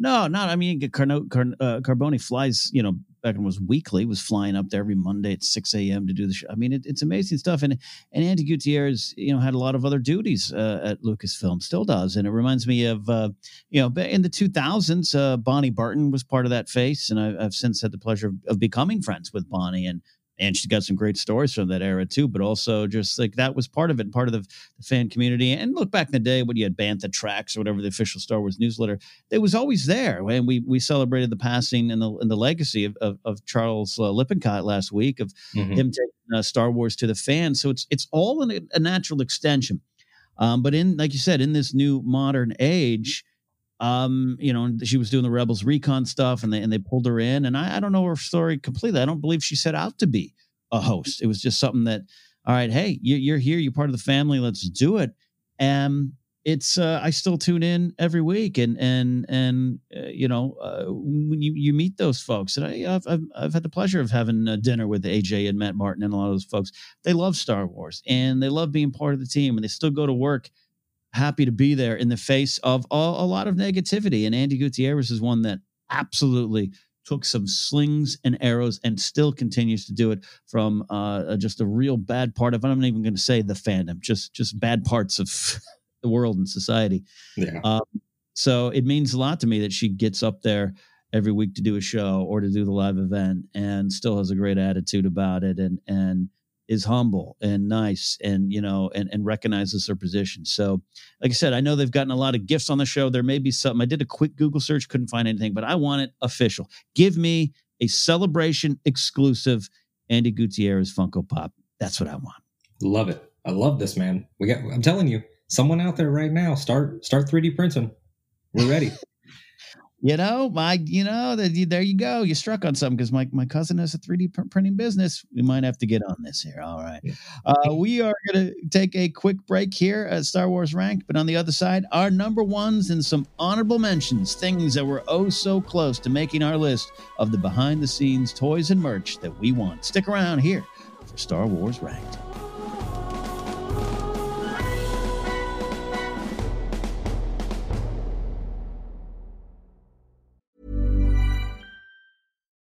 No, not. I mean, Carno, Car, uh, Carboni flies, you know, back when it was weekly, was flying up there every Monday at 6 a.m. to do the show. I mean, it, it's amazing stuff. And and Andi Gutierrez, you know, had a lot of other duties uh, at Lucasfilm, still does. And it reminds me of, uh, you know, in the 2000s, uh, Bonnie Burton was part of that face. And I, have since had the pleasure of, of becoming friends with Bonnie and and she's got some great stories from that era too. But also, just like that was part of it, part of the, the fan community. And look back in the day when you had Bantha Tracks or whatever the official Star Wars newsletter, it was always there. And we we celebrated the passing and the and the legacy of of, of Charles uh, Lippincott last week of mm-hmm. him taking uh, Star Wars to the fans. So it's it's all in a, a natural extension. Um, but in like you said, in this new modern age um, you know, she was doing the Rebels recon stuff, and they and they pulled her in. And I, I don't know her story completely. I don't believe she set out to be a host. It was just something that, all right, hey, you, are here, you're part of the family, let's do it. And it's uh, I still tune in every week, and and and uh, you know uh, when you you meet those folks, and I, have I've, I've had the pleasure of having dinner with AJ and Matt Martin and a lot of those folks. They love Star Wars, and they love being part of the team, and they still go to work happy to be there in the face of a, a lot of negativity. And Andi Gutierrez is one that absolutely took some slings and arrows and still continues to do it from uh, just a real bad part of. I'm not even going to say the fandom, just just bad parts of the world and society. Yeah. Um, so it means a lot to me that she gets up there every week to do a show or to do the live event and still has a great attitude about it and and is humble and nice and you know and, and recognizes their position. So like i said i know they've gotten a lot of gifts on the show. There may be something i did a quick google search couldn't find anything but i want it official. Give me a celebration exclusive andi gutierrez funko pop. That's what i want. Love it. I love this man. We got i'm telling you someone out there right now start start 3d printing we're ready you know, my, you know, the, there you go. You struck on something because my, my cousin has a 3D pr- printing business. We might have to get on this here. All right. Uh, we are going to take a quick break here at Star Wars Rank, but on the other side, our number ones and some honorable mentions, things that were oh so close to making our list of the behind the scenes toys and merch that we want. Stick around here for Star Wars Ranked.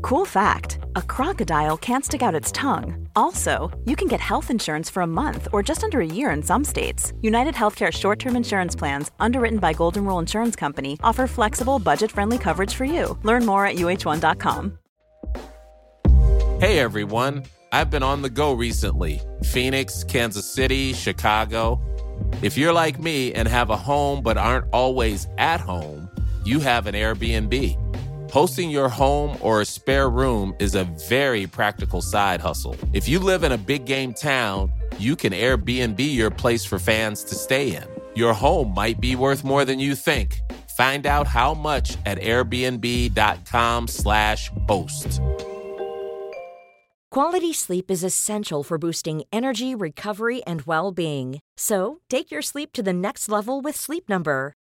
Cool fact a crocodile can't stick out its tongue. Also, you can get health insurance for a month or just under a year in some states. United Healthcare short term insurance plans, underwritten by Golden Rule Insurance Company, offer flexible, budget friendly coverage for you. Learn more at uh1.com. Hey everyone, I've been on the go recently Phoenix, Kansas City, Chicago. If you're like me and have a home but aren't always at home, you have an Airbnb. Hosting your home or a spare room is a very practical side hustle. If you live in a big game town, you can Airbnb your place for fans to stay in. Your home might be worth more than you think. Find out how much at airbnb.com/slash host. Quality sleep is essential for boosting energy, recovery, and well being. So, take your sleep to the next level with Sleep Number.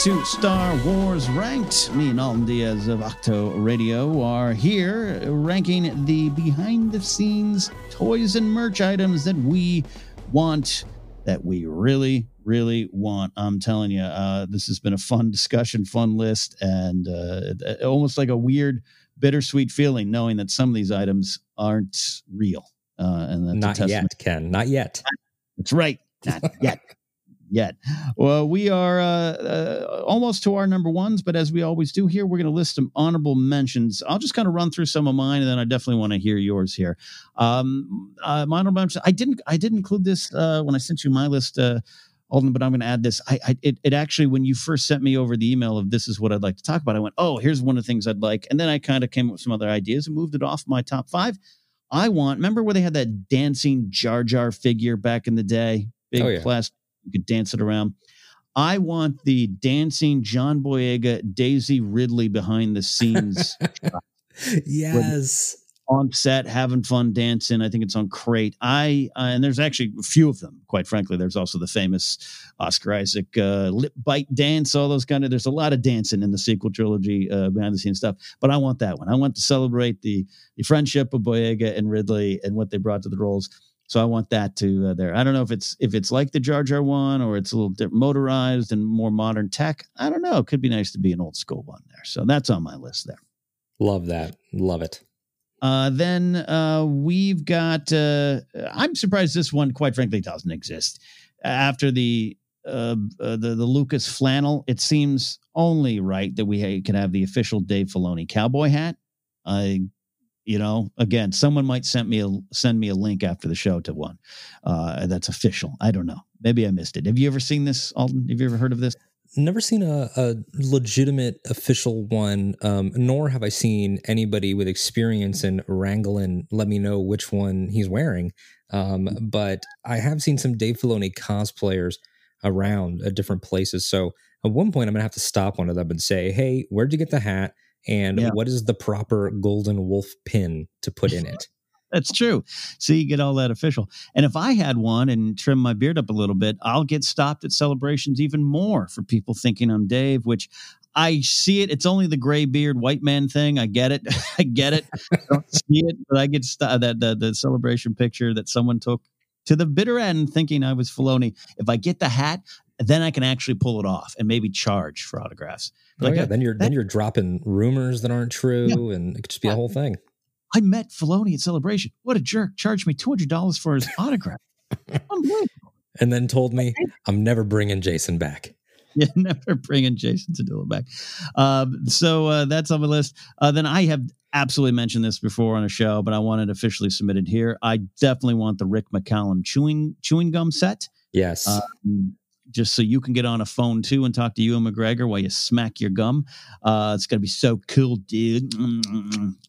To Star Wars Ranked. Me and Alden Diaz of Octo Radio are here ranking the behind the scenes toys and merch items that we want, that we really, really want. I'm telling you, uh, this has been a fun discussion, fun list, and uh, almost like a weird, bittersweet feeling knowing that some of these items aren't real. Uh, and that's Not yet, Ken. Not yet. that's right. Not yet. Yet. Well, we are uh, uh, almost to our number ones, but as we always do here, we're going to list some honorable mentions. I'll just kind of run through some of mine, and then I definitely want to hear yours here. Um, uh, my honorable mentions. I didn't. I didn't include this uh, when I sent you my list, uh, Alden, but I'm going to add this. I, I it, it actually when you first sent me over the email of this is what I'd like to talk about. I went, oh, here's one of the things I'd like, and then I kind of came up with some other ideas and moved it off my top five. I want. Remember where they had that dancing Jar Jar figure back in the day? Big Oh, yeah. plastic. You could dance it around. I want the dancing John Boyega, Daisy Ridley behind the scenes. Yes. on set having fun dancing. I think it's on Crate. I uh, and there's actually a few of them. Quite frankly, there's also the famous Oscar Isaac uh, lip bite dance. All those kind of. There's a lot of dancing in the sequel trilogy uh, behind the scenes stuff. But I want that one. I want to celebrate the the friendship of Boyega and Ridley and what they brought to the roles. So I want that to uh, there. I don't know if it's if it's like the Jar Jar one or it's a little bit motorized and more modern tech. I don't know. It could be nice to be an old school one there. So that's on my list there. Love that. Love it. Uh, then uh, we've got. Uh, I'm surprised this one, quite frankly, doesn't exist. After the uh, uh, the the Lucas flannel, it seems only right that we can have the official Dave Filoni cowboy hat. I, you know, again, someone might send me a send me a link after the show to one uh, that's official. I don't know. Maybe I missed it. Have you ever seen this, Alden? Have you ever heard of this? never seen a, a legitimate official one, um, nor have I seen anybody with experience in wrangling let me know which one he's wearing. Um, but I have seen some Dave Filoni cosplayers around at different places. So at one point, I'm gonna have to stop one of them and say, "Hey, where'd you get the hat? And yeah. what is the proper golden wolf pin to put in it?" That's true. So you get all that official. And if I had one and trim my beard up a little bit, I'll get stopped at celebrations even more for people thinking I'm Dave, which I see it. It's only the gray beard white man thing. I get it. I get it. I don't see it, but I get st- uh, that the, the celebration picture that someone took to the bitter end thinking I was Filoni. If I get the hat, then I can actually pull it off and maybe charge for autographs. Oh, like, yeah. then you're that, then you're dropping rumors that aren't true, yeah. and it could just be a whole thing. I met Filoni at Celebration. What a jerk! Charged me two hundred dollars for his autograph. And then told me I'm never bringing Jason back. Yeah, never bringing Jason Segura back. Um, so uh, that's on the list. Uh, then I have absolutely mentioned this before on a show, but I want it officially submitted here. I definitely want the Rick McCallum chewing chewing gum set. Yes. Um, just so you can get on a phone too and talk to Ewan McGregor while you smack your gum. Uh, it's gonna be so cool, dude.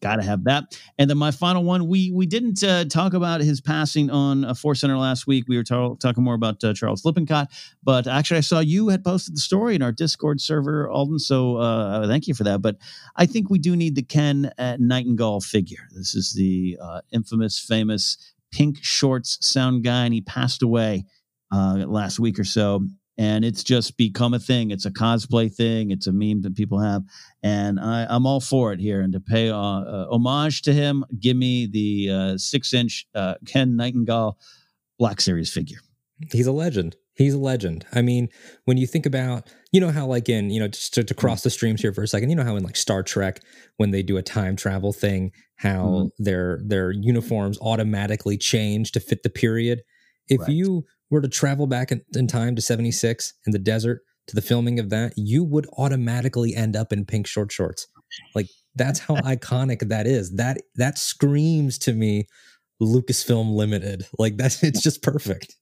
Gotta have that. And then my final one, we we didn't uh, talk about his passing on a Force Center last week. We were ta- talking more about uh, Charles Lippincott, but actually I saw you had posted the story in our Discord server, Alden. So uh, thank you for that. But I think we do need the Ken Nightingale figure. This is the uh, infamous, famous pink shorts sound guy, and he passed away uh, last week or so. And it's just become a thing. It's a cosplay thing. It's a meme that people have, and I, am all for it here. And to pay uh, uh, homage to him, give me the uh, six-inch uh, Ken Nightingale Black Series figure. He's a legend. He's a legend. I mean, when you think about, you know, how like in, you know, just to, to cross the streams here for a second, you know how in like Star Trek when they do a time travel thing, how mm-hmm. their their uniforms automatically change to fit the period. If right. you were to travel back in, in time to 76 in the desert to the filming of that, you would automatically end up in pink short shorts. Like that's how iconic that is. That that screams to me Lucasfilm Limited. Like that's it's just perfect.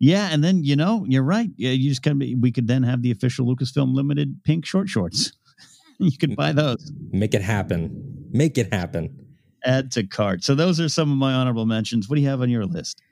Yeah, and then you know you're right. Yeah, you just kind of we could then have the official Lucasfilm Limited pink short shorts. you could buy those. Make it happen. Make it happen. Add to cart. So those are some of my honorable mentions. What do you have on your list?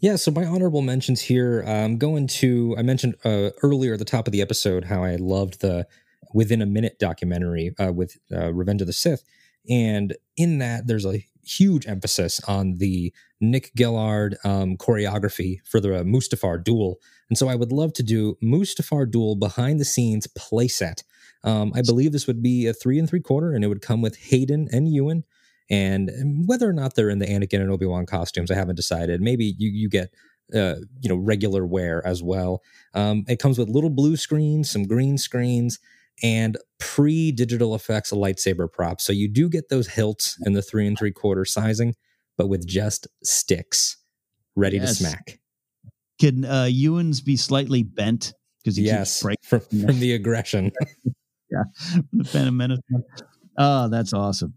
Yeah, so my honorable mentions here. I'm going to. I mentioned uh, earlier at the top of the episode how I loved the Within a Minute documentary uh, with uh, Revenge of the Sith, and in that there's a huge emphasis on the Nick Gillard um, choreography for the Mustafar duel, and so I would love to do Mustafar duel behind the scenes playset. Um, I believe this would be a three and three quarter, and it would come with Hayden and Ewan. And whether or not they're in the Anakin and Obi Wan costumes, I haven't decided. Maybe you you get uh, you know regular wear as well. Um, it comes with little blue screens, some green screens, and pre digital effects lightsaber props. So you do get those hilts in the three and three quarter sizing, but with just sticks ready yes. to smack. Can uh, Ewan's be slightly bent because he yes, keeps from, from the aggression? yeah, the Phantom Menace. Oh, that's awesome.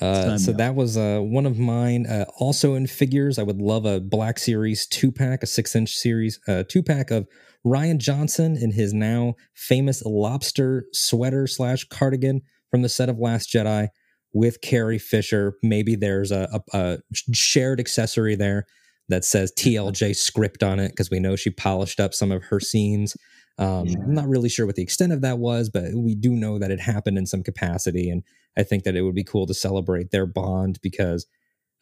Uh, so that was uh, one of mine. Uh, also in figures, I would love a Black Series two pack, a six inch series uh, two pack of Rian Johnson in his now famous lobster sweater slash cardigan from the set of Last Jedi with Carrie Fisher. Maybe there's a, a, a shared accessory there that says TLJ script on it because we know she polished up some of her scenes. Um, yeah. I'm not really sure what the extent of that was, but we do know that it happened in some capacity. And I think that it would be cool to celebrate their bond because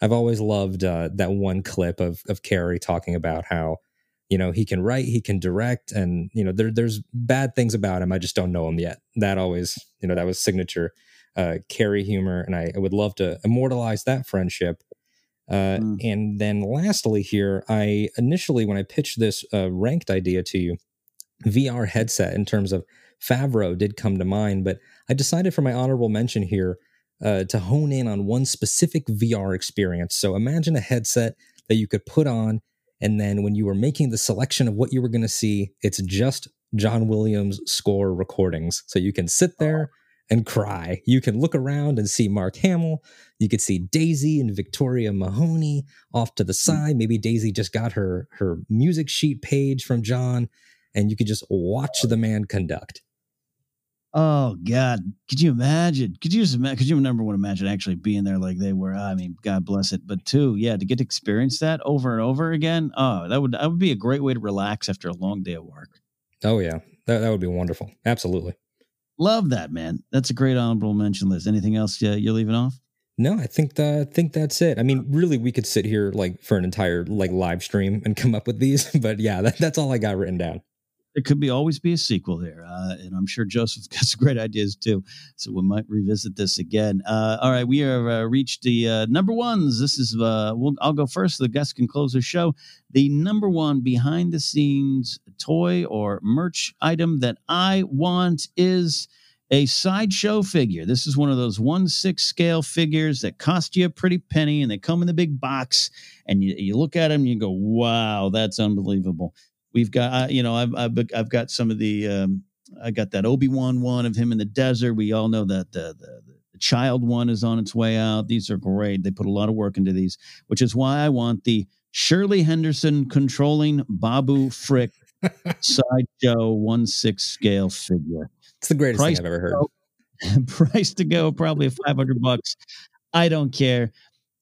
I've always loved uh, that one clip of of Carrie talking about how you know he can write, he can direct, and you know there there's bad things about him. I just don't know him yet. That always you know that was signature uh, Carrie humor, and I, I would love to immortalize that friendship. Uh, mm. And then lastly, here, I initially, when I pitched this uh, ranked idea to you, VR headset in terms of Favreau did come to mind, but I decided for my honorable mention here uh, to hone in on one specific VR experience. So imagine a headset that you could put on, and then when you were making the selection of what you were going to see, it's just John Williams score recordings. So you can sit there and cry. You can look around and see Mark Hamill. You could see Daisy and Victoria Mahoney off to the hmm. side. Maybe Daisy just got her her music sheet page from John, and you could just watch the man conduct. Oh God! Could you imagine? Could you just imagine? Could you number one imagine actually being there like they were? I mean, God bless it. But two, yeah, to get to experience that over and over again. Oh, that would that would be a great way to relax after a long day of work. Oh yeah, that that would be wonderful. Absolutely. Love that, man. That's a great honorable mention list. Anything else uh, you're leaving off? No, I think the, I think that's it. I mean, really, we could sit here like for an entire like live stream and come up with these, but yeah, that, that's all I got written down there could be always be a sequel there, uh, and I'm sure Joseph got some great ideas too. So we might revisit this again. Uh, all right, we have uh, reached the uh, number ones. This is uh, we'll, I'll go first. The guest can close the show. The number one behind the scenes toy or merch item that I want is a sideshow figure. This is one of those one six scale figures that cost you a pretty penny, and they come in the big box. And you, you look at them, and you go, "Wow, that's unbelievable." We've got, uh, you know, I've, I've, I've got some of the, um, I got that Obi Wan one of him in the desert. We all know that the, the, the child one is on its way out. These are great. They put a lot of work into these, which is why I want the Shirley Henderson controlling Babu Frick sideshow one six scale figure. It's the greatest price thing I've ever heard. Go, price to go, probably five hundred bucks. I don't care.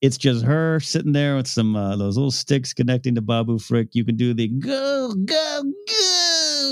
It's just her sitting there with some uh, those little sticks connecting to Babu Frick. You can do the go go go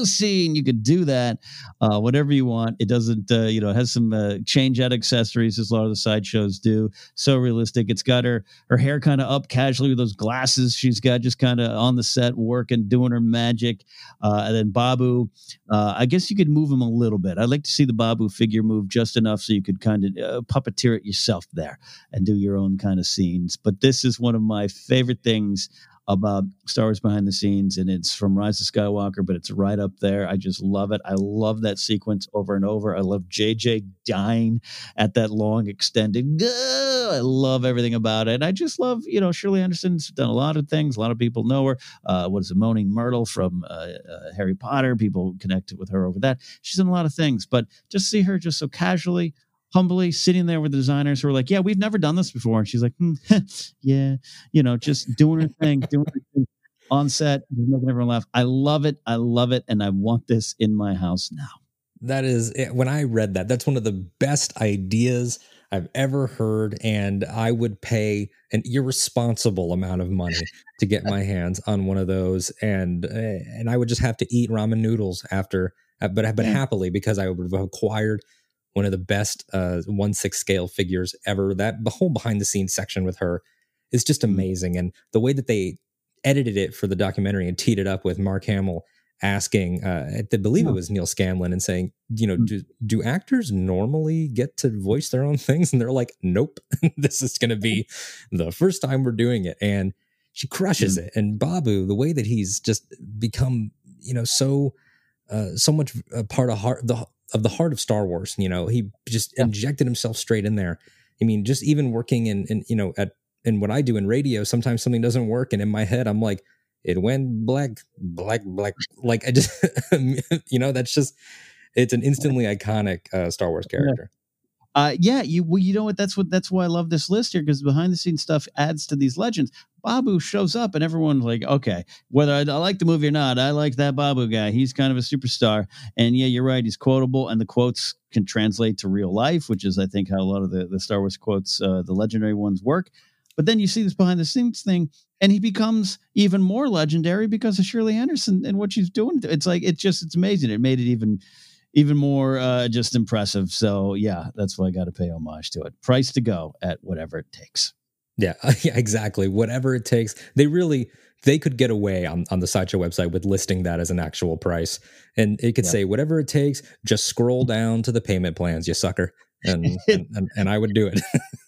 scene. You could do that, uh, whatever you want. It doesn't, uh, you know, has some uh, change out accessories as a lot of the sideshows do. So realistic. It's got her her hair kind of up casually with those glasses she's got, just kind of on the set working, doing her magic. Uh, and then Babu, uh, I guess you could move him a little bit. I'd like to see the Babu figure move just enough so you could kind of uh, puppeteer it yourself there and do your own kind of scenes. But this is one of my favorite things about Star Wars behind the scenes, and it's from Rise of Skywalker, but it's right up there. I just love it. I love that sequence over and over. I love JJ dying at that long extended. Gah! I love everything about it. I just love, you know, Shirley Henderson's done a lot of things. A lot of people know her. Uh, what is it, Moaning Myrtle from uh, uh, Harry Potter? People connected with her over that. She's done a lot of things, but just see her just so casually humbly sitting there with the designers who are like, "Yeah, we've never done this before," and she's like, hmm, "Yeah, you know, just doing her thing, doing her thing on set, making everyone laugh." I love it. I love it, and I want this in my house now. That is eh, when I read that. That's one of the best ideas I've ever heard, and I would pay an irresponsible amount of money to get my hands on one of those, and eh, and I would just have to eat ramen noodles after, uh, but but happily because I would have acquired one of the best uh, one six scale figures ever. That the whole behind the scenes section with her is just mm-hmm. amazing, and the way that they edited it for the documentary and teed it up with Mark Hamill asking, uh, I believe it was Neal Scanlan, and saying, you know, mm-hmm. do, do actors normally get to voice their own things? And they're like, nope, this is going to be the first time we're doing it, and she crushes it. And Babu, the way that he's just become, you know, so. Uh, so much a part of heart, the of the heart of Star Wars. You know, he just yeah. injected himself straight in there. I mean, just even working in, in you know at in what I do in radio, sometimes something doesn't work, and in my head, I'm like, it went black, black, black. Like I just, you know, that's just it's an instantly iconic uh, Star Wars character. Uh, yeah, you well, you know what? That's what that's why I love this list here because behind the scenes stuff adds to these legends. Babu shows up and everyone's like, okay, whether I, I, like the movie or not, I like that Babu guy. He's kind of a superstar. And yeah, you're right. He's quotable, and the quotes can translate to real life, which is, I think, how a lot of the, the Star Wars quotes, uh, the legendary ones, work. But then you see this behind the scenes thing, and he becomes even more legendary because of Shirley Henderson and what she's doing. It's like, it just, it's amazing. It made it even even more uh, just impressive. So yeah, that's why I got to pay homage to it. Price to go at whatever it takes. Yeah, yeah, exactly. Whatever it takes. They really they could get away on, on the sideshow website with listing that as an actual price. And it could say whatever it takes, just scroll down to the payment plans, you sucker. And and, and, and, I would do it.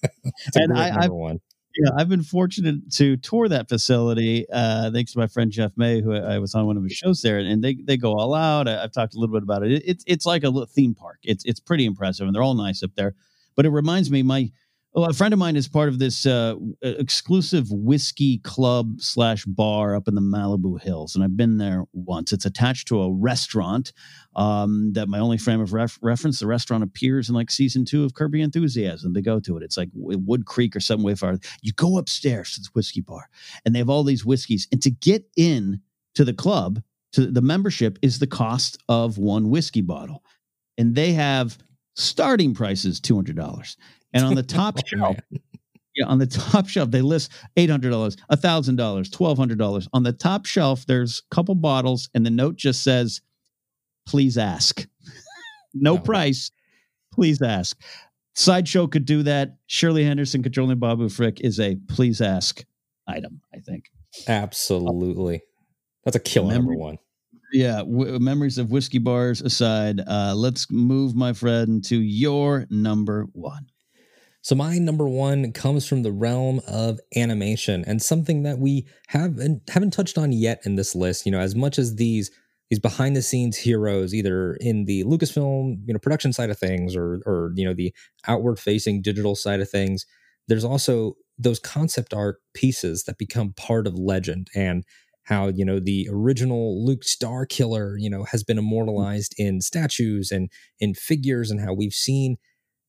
and I, I've, one. Yeah, I've been fortunate to tour that facility uh, thanks to my friend Jeff May, who I was on one of his shows there, and they they go all out. I, have talked a little bit about it. It's it's like a little theme park. It's it's pretty impressive, and they're all nice up there. But it reminds me, my well, a friend of mine is part of this uh, exclusive whiskey club slash bar up in the Malibu Hills, and I've been there once. It's attached to a restaurant um, that my only frame of ref- reference. The restaurant appears in like season two of Curb Your Enthusiasm. They go to it. It's like Wood Creek or some way far. You go upstairs to this whiskey bar, and they have all these whiskeys. And to get in to the club, to the membership, is the cost of one whiskey bottle, and they have starting prices two hundred dollars and on the top shelf, yeah, on the top shelf, they list eight hundred dollars, thousand dollars, twelve hundred dollars. On the top shelf, there's a couple bottles, and the note just says, "Please ask." no oh. price. Please ask. Sideshow could do that. Shirley Henderson controlling Babu Frick is a please ask item. I think. Absolutely, that's a killer Memory, number one. Yeah, w- memories of whiskey bars aside, uh, let's move, my friend, to your number one. So my number one comes from the realm of animation and something that we haven't haven't touched on yet in this list. You know, as much as these these behind the scenes heroes, either in the Lucasfilm you know production side of things or or you know the outward facing digital side of things, there's also those concept art pieces that become part of legend and how you know the original Luke Starkiller you know has been mm-hmm. immortalized in statues and in figures and how we've seen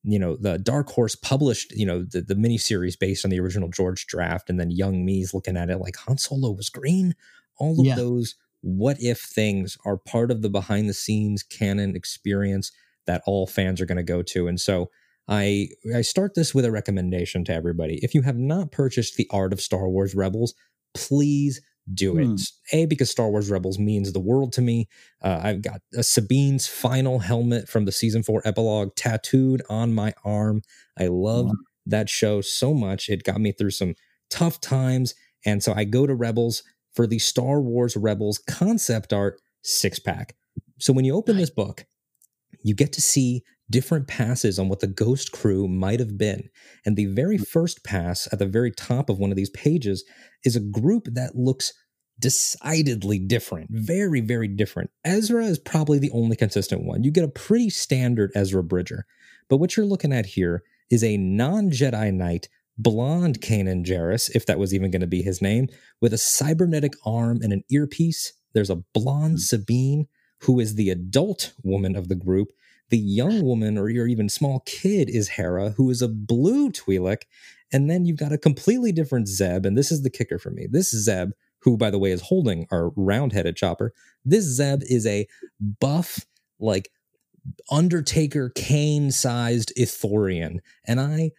you know the dark horse published you know the, the miniseries based on the original george draft and then young me's looking at it like han solo was green. All of yeah. those what if things are part of the behind the scenes canon experience that all fans are going to go to. And so i i start this with a recommendation to everybody. If you have not purchased the art of star wars rebels please do it. Hmm. A, because Star Wars Rebels means the world to me. Uh, I've got a Sabine's final helmet from the season four epilogue tattooed on my arm. I love wow. that show so much. It got me through some tough times. And so I go to Rebels for the Star Wars Rebels concept art six pack. So when you open this book, you get to see different passes on what the ghost crew might have been. And the very mm. first pass at the very top of one of these pages is a group that looks decidedly different, very, very different. Ezra is probably the only consistent one. You get a pretty standard Ezra Bridger. But what you're looking at here is a non Jedi Knight, blonde Kanan Jarrus, if that was even going to be his name, with a cybernetic arm and an earpiece. There's a blonde mm. Sabine, who is the adult woman of the group, the young woman or your even small kid is Hera, who is a blue Twi'lek. And then you've got a completely different Zeb. And this is the kicker for me. This Zeb, who, by the way, is holding our round headed chopper, this Zeb is a buff, like Undertaker Kane sized Ithorian. And I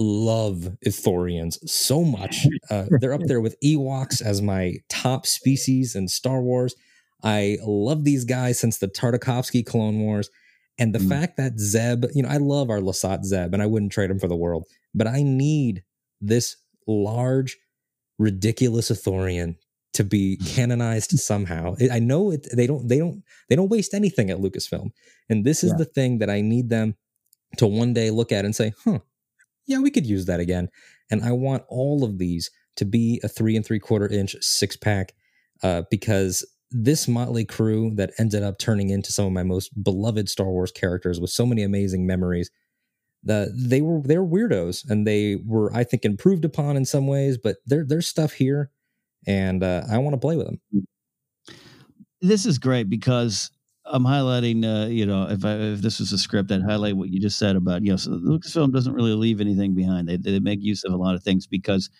love Ithorians so much. Uh, they're up there with Ewoks as my top species in Star Wars. I love these guys since the Tartakovsky Clone Wars. And the mm. fact that Zeb, you know, I love our Lasat Zeb and I wouldn't trade him for the world, but I need this large, ridiculous Ithorian to be canonized somehow. I know it, they don't, they don't, they don't waste anything at Lucasfilm. And this is yeah. the thing that I need them to one day look at and say, huh, yeah, we could use that again. And I want all of these to be a three and three quarter inch six pack uh, because this motley crew that ended up turning into some of my most beloved Star Wars characters with so many amazing memories. The, they were they were weirdos and they were I think improved upon in some ways, but there there's stuff here, and uh, I want to play with them. This is great because I'm highlighting, uh, you know, if I, if this was a script, I'd highlight what you just said about, you know, so Lucasfilm doesn't really leave anything behind. They, they make use of a lot of things because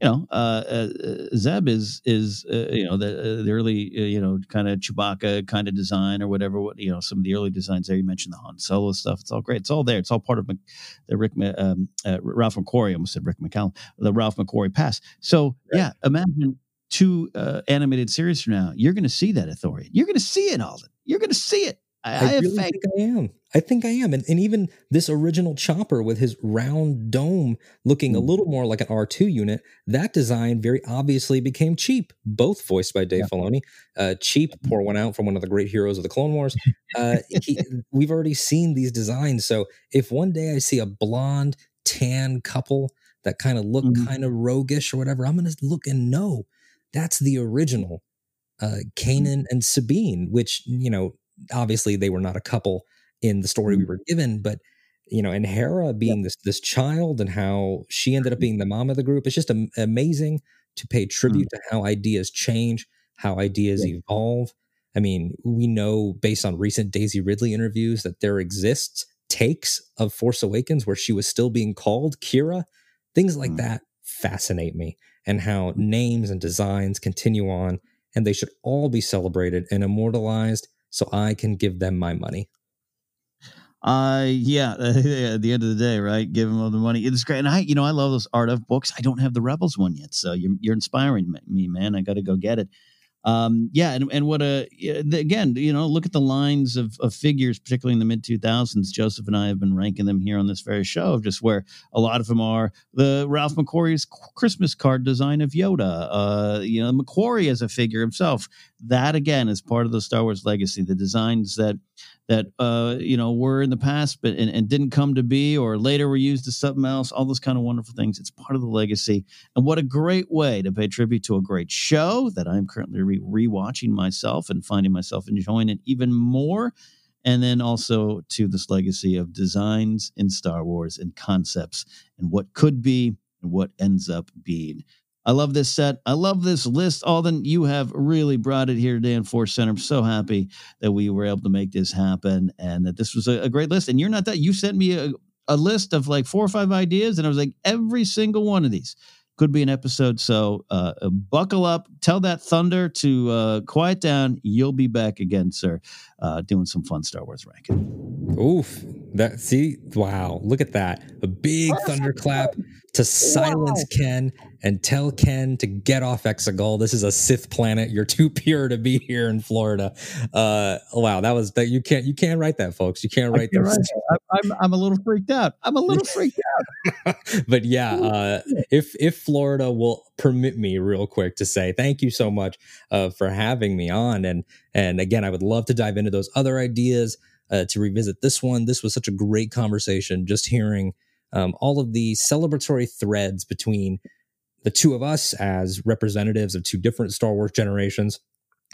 you know, uh, uh, Zeb is is uh, you know the uh, the early uh, you know kind of Chewbacca kind of design or whatever. What you know, some of the early designs there. You mentioned the Han Solo stuff. It's all great. It's all there. It's all part of the Rick um, uh, Ralph McQuarrie. I almost said Rick McCallum. The Ralph McQuarrie pass. So yeah, imagine two animated series from now. You're going to see that authority. You're going to see it, Alden. You're going to see it. I, I, I really faith. think I am. I think I am. And, and even this original chopper with his round dome looking a Mm. little more like an R2 unit, that design very obviously became cheap, both voiced by Dave Filoni. Uh, cheap, pour one out from one of the great heroes of the Clone Wars. Uh, he, we've already seen these designs. So if one day I see a blonde, tan couple that kind of look Mhm. kind of roguish or whatever, I'm going to look and know that's the original uh, Kanan and Sabine, which, you know, obviously they were not a couple in the story we mm-hmm. were given, but you know, and Hera being this this child and how she ended up mm-hmm. being the mom of the group, it's just am- amazing to pay tribute mm. to how ideas change, how ideas evolve. I mean, we know based on recent Daisy Ridley interviews that there exists takes of Force Awakens where she was still being called Kira. Things like mm. that fascinate me, and how names and designs continue on, and they should all be celebrated and immortalized so I can give them my money. Uh, yeah, at the end of the day, right? Give them all the money. It's great. And I, you know, I love those art of books. I don't have the Rebels one yet. So you're, you're inspiring me, man. I got to go get it. Um, yeah. And, and what a, again, you know, look at the lines of, of figures, particularly in the mid 2000s. Joseph and I have been ranking them here on this very show, just where a lot of them are the Ralph McQuarrie's Christmas card design of Yoda. Uh, you know, McQuarrie as a figure himself. That again is part of the Star Wars legacy. The designs that that uh, you know were in the past but and, and didn't come to be or later were used as something else all those kind of wonderful things. It's part of the legacy. And what a great way to pay tribute to a great show that i'm currently re- rewatching myself and finding myself enjoying it even more. And then also to this legacy of designs in star wars and concepts and what could be and what ends up being I love this set. I love this list. Alden, you have really brought it here today in Force Center. I'm so happy that we were able to make this happen and that this was a, a great list. And you're not that you sent me a, a list of like four or five ideas, and I was like, every single one of these could be an episode. So uh, uh, buckle up, tell that thunder to uh, quiet down. You'll be back again, sir, uh, doing some fun Star Wars ranking. Oof. That see, wow, look at that. A big thunderclap to silence Ken and tell Ken to get off Exegol. This is a Sith planet. You're too pure to be here in Florida. Uh wow, that was that you can't you can't write that, folks. You can't write You're that. I'm, I'm a little freaked out. I'm a little freaked out. but yeah, uh, if if Florida will permit me real quick to say thank you so much uh, for having me on, and and again, I would love to dive into those other ideas uh, to revisit this one. This was such a great conversation. Just hearing um, all of the celebratory threads between the two of us as representatives of two different Star Wars generations,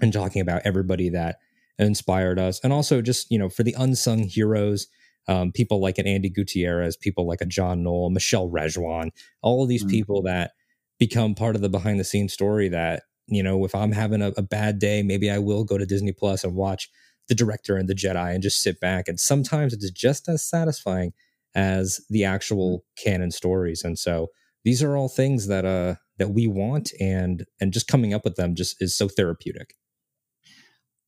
and talking about everybody that inspired us, and also just you know for the unsung heroes um, people like an Andi Gutierrez, people like a John Knoll, Michelle Rejwan, all of these Mm. people that become part of the behind the scenes story that, you know, if I'm having a, a bad day, maybe I will go to Disney Plus and watch the director and the Jedi and just sit back. And sometimes it's just as satisfying as the actual canon stories. And so these are all things that uh that we want and and just coming up with them just is so therapeutic.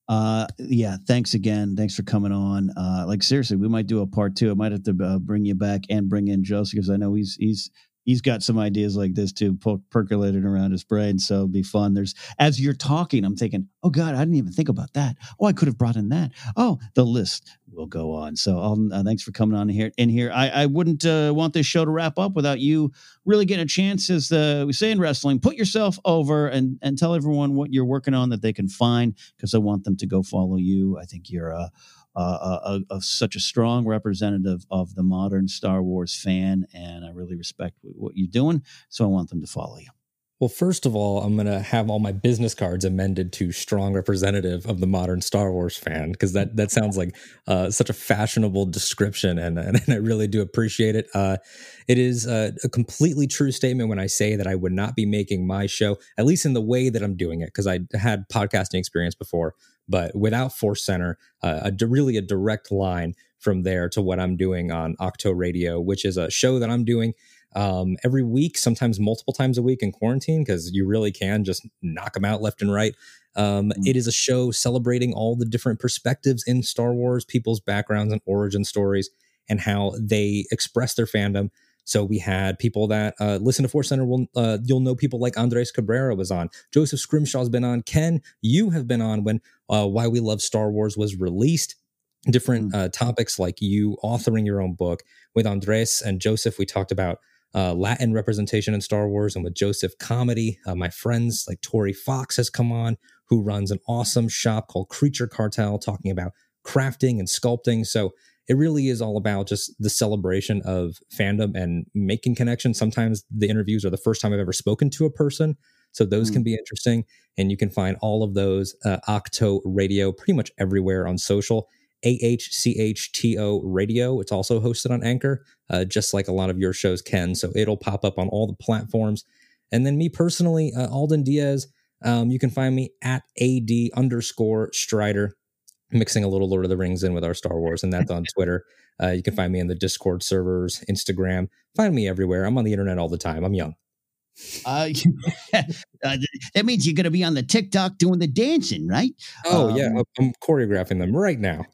Uh, yeah. Thanks again. Thanks for coming on. Uh, like seriously, we might do a part two. I might have to uh, bring you back and bring in Joseph because I know he's he's he's got some ideas like this too per- percolating around his brain. So it'll be fun. There's as you're talking, I'm thinking, oh God, I didn't even think about that. Oh, I could have brought in that. Oh, the list will go on. So uh, thanks for coming on here. In here, I, I wouldn't uh, want this show to wrap up without you really getting a chance, as uh, we say in wrestling, put yourself over and and tell everyone what you're working on that they can find because I want them to go follow you. I think you're a a, a, a, such a strong representative of the modern Star Wars fan, and I really respect what you're doing. So I want them to follow you. Well, first of all, I'm going to have all my business cards amended to strong representative of the modern Star Wars fan because that that sounds like uh, such a fashionable description, and, and I really do appreciate it. Uh, it is a, a completely true statement when I say that I would not be making my show, at least in the way that I'm doing it, because I had podcasting experience before, but without Force Center, uh, a, really a direct line from there to what I'm doing on Ahch-To Radio, which is a show that I'm doing um, every week, sometimes multiple times a week in quarantine, because you really can just knock them out left and right. Um, It is a show celebrating all the different perspectives in Star Wars, people's backgrounds and origin stories, and how they express their fandom. So we had people that uh, listen to Force Center. Will uh, you'll know people like Andres Cabrera was on, Joseph Scrimshaw's been on, Ken, you have been on when uh, Why We Love Star Wars was released different uh, topics like you authoring your own book. With Andres and Joseph, we talked about uh, Latin representation in Star Wars, and with Joseph, comedy. Uh, my friends like Tori Fox has come on, who runs an awesome shop called Creature Cartel, talking about crafting and sculpting. So it really is all about just the celebration of fandom and making connections. Sometimes the interviews are the first time I've ever spoken to a person. So those mm. can be interesting. And you can find all of those uh, Ahch-To Radio pretty much everywhere on social. Ahch-To Radio. It's also hosted on Anchor, uh, just like a lot of your shows can. So it'll pop up on all the platforms. And then me personally, uh, Alden Diaz, um, you can find me at AD underscore Strider mixing a little Lord of the Rings in with our Star Wars, and that's on Twitter. Uh, you can find me in the Discord servers, Instagram. Find me everywhere. I'm on the internet all the time. I'm young. Uh, uh, that means you're going to be on the TikTok doing the dancing, right? Oh um, yeah, I'm choreographing them right now.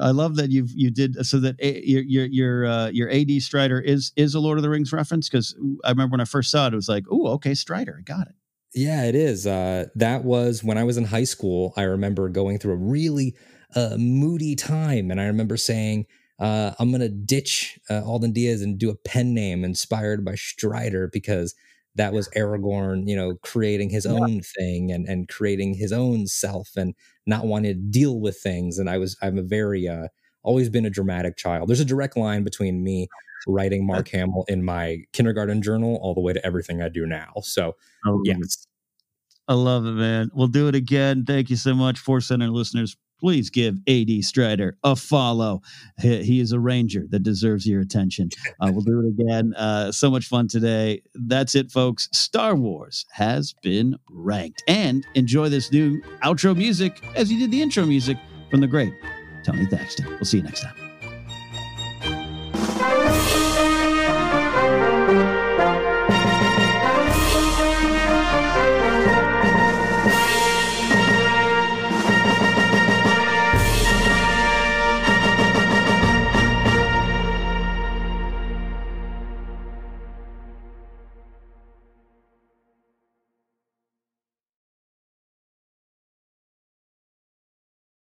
I love that you've you did so that a, your your your uh, your AD Strider is is a Lord of the Rings reference because I remember when I first saw it, it was like, oh, okay, Strider, I got it. Yeah, it is. Uh, that was when I was in high school. I remember going through a really uh, moody time, and I remember saying, uh, "I'm going to ditch uh, Alden Diaz and do a pen name inspired by Strider because that was Aragorn, you know, creating his yeah. own thing and and creating his own self and not wanting to deal with things." And I was I'm a very uh, always been a dramatic child. There's a direct line between me writing Mark Hamill in my kindergarten journal all the way to everything I do now. So, oh, yes. I love it, man. We'll do it again. Thank you so much, Force Center listeners. Please give AD Strider a follow. He, is a ranger that deserves your attention. Uh, we'll do it again. Uh, so much fun today. That's it, folks. Star Wars has been ranked. And enjoy this new outro music as you did the intro music from the great Tony Thaxton. We'll see you next time.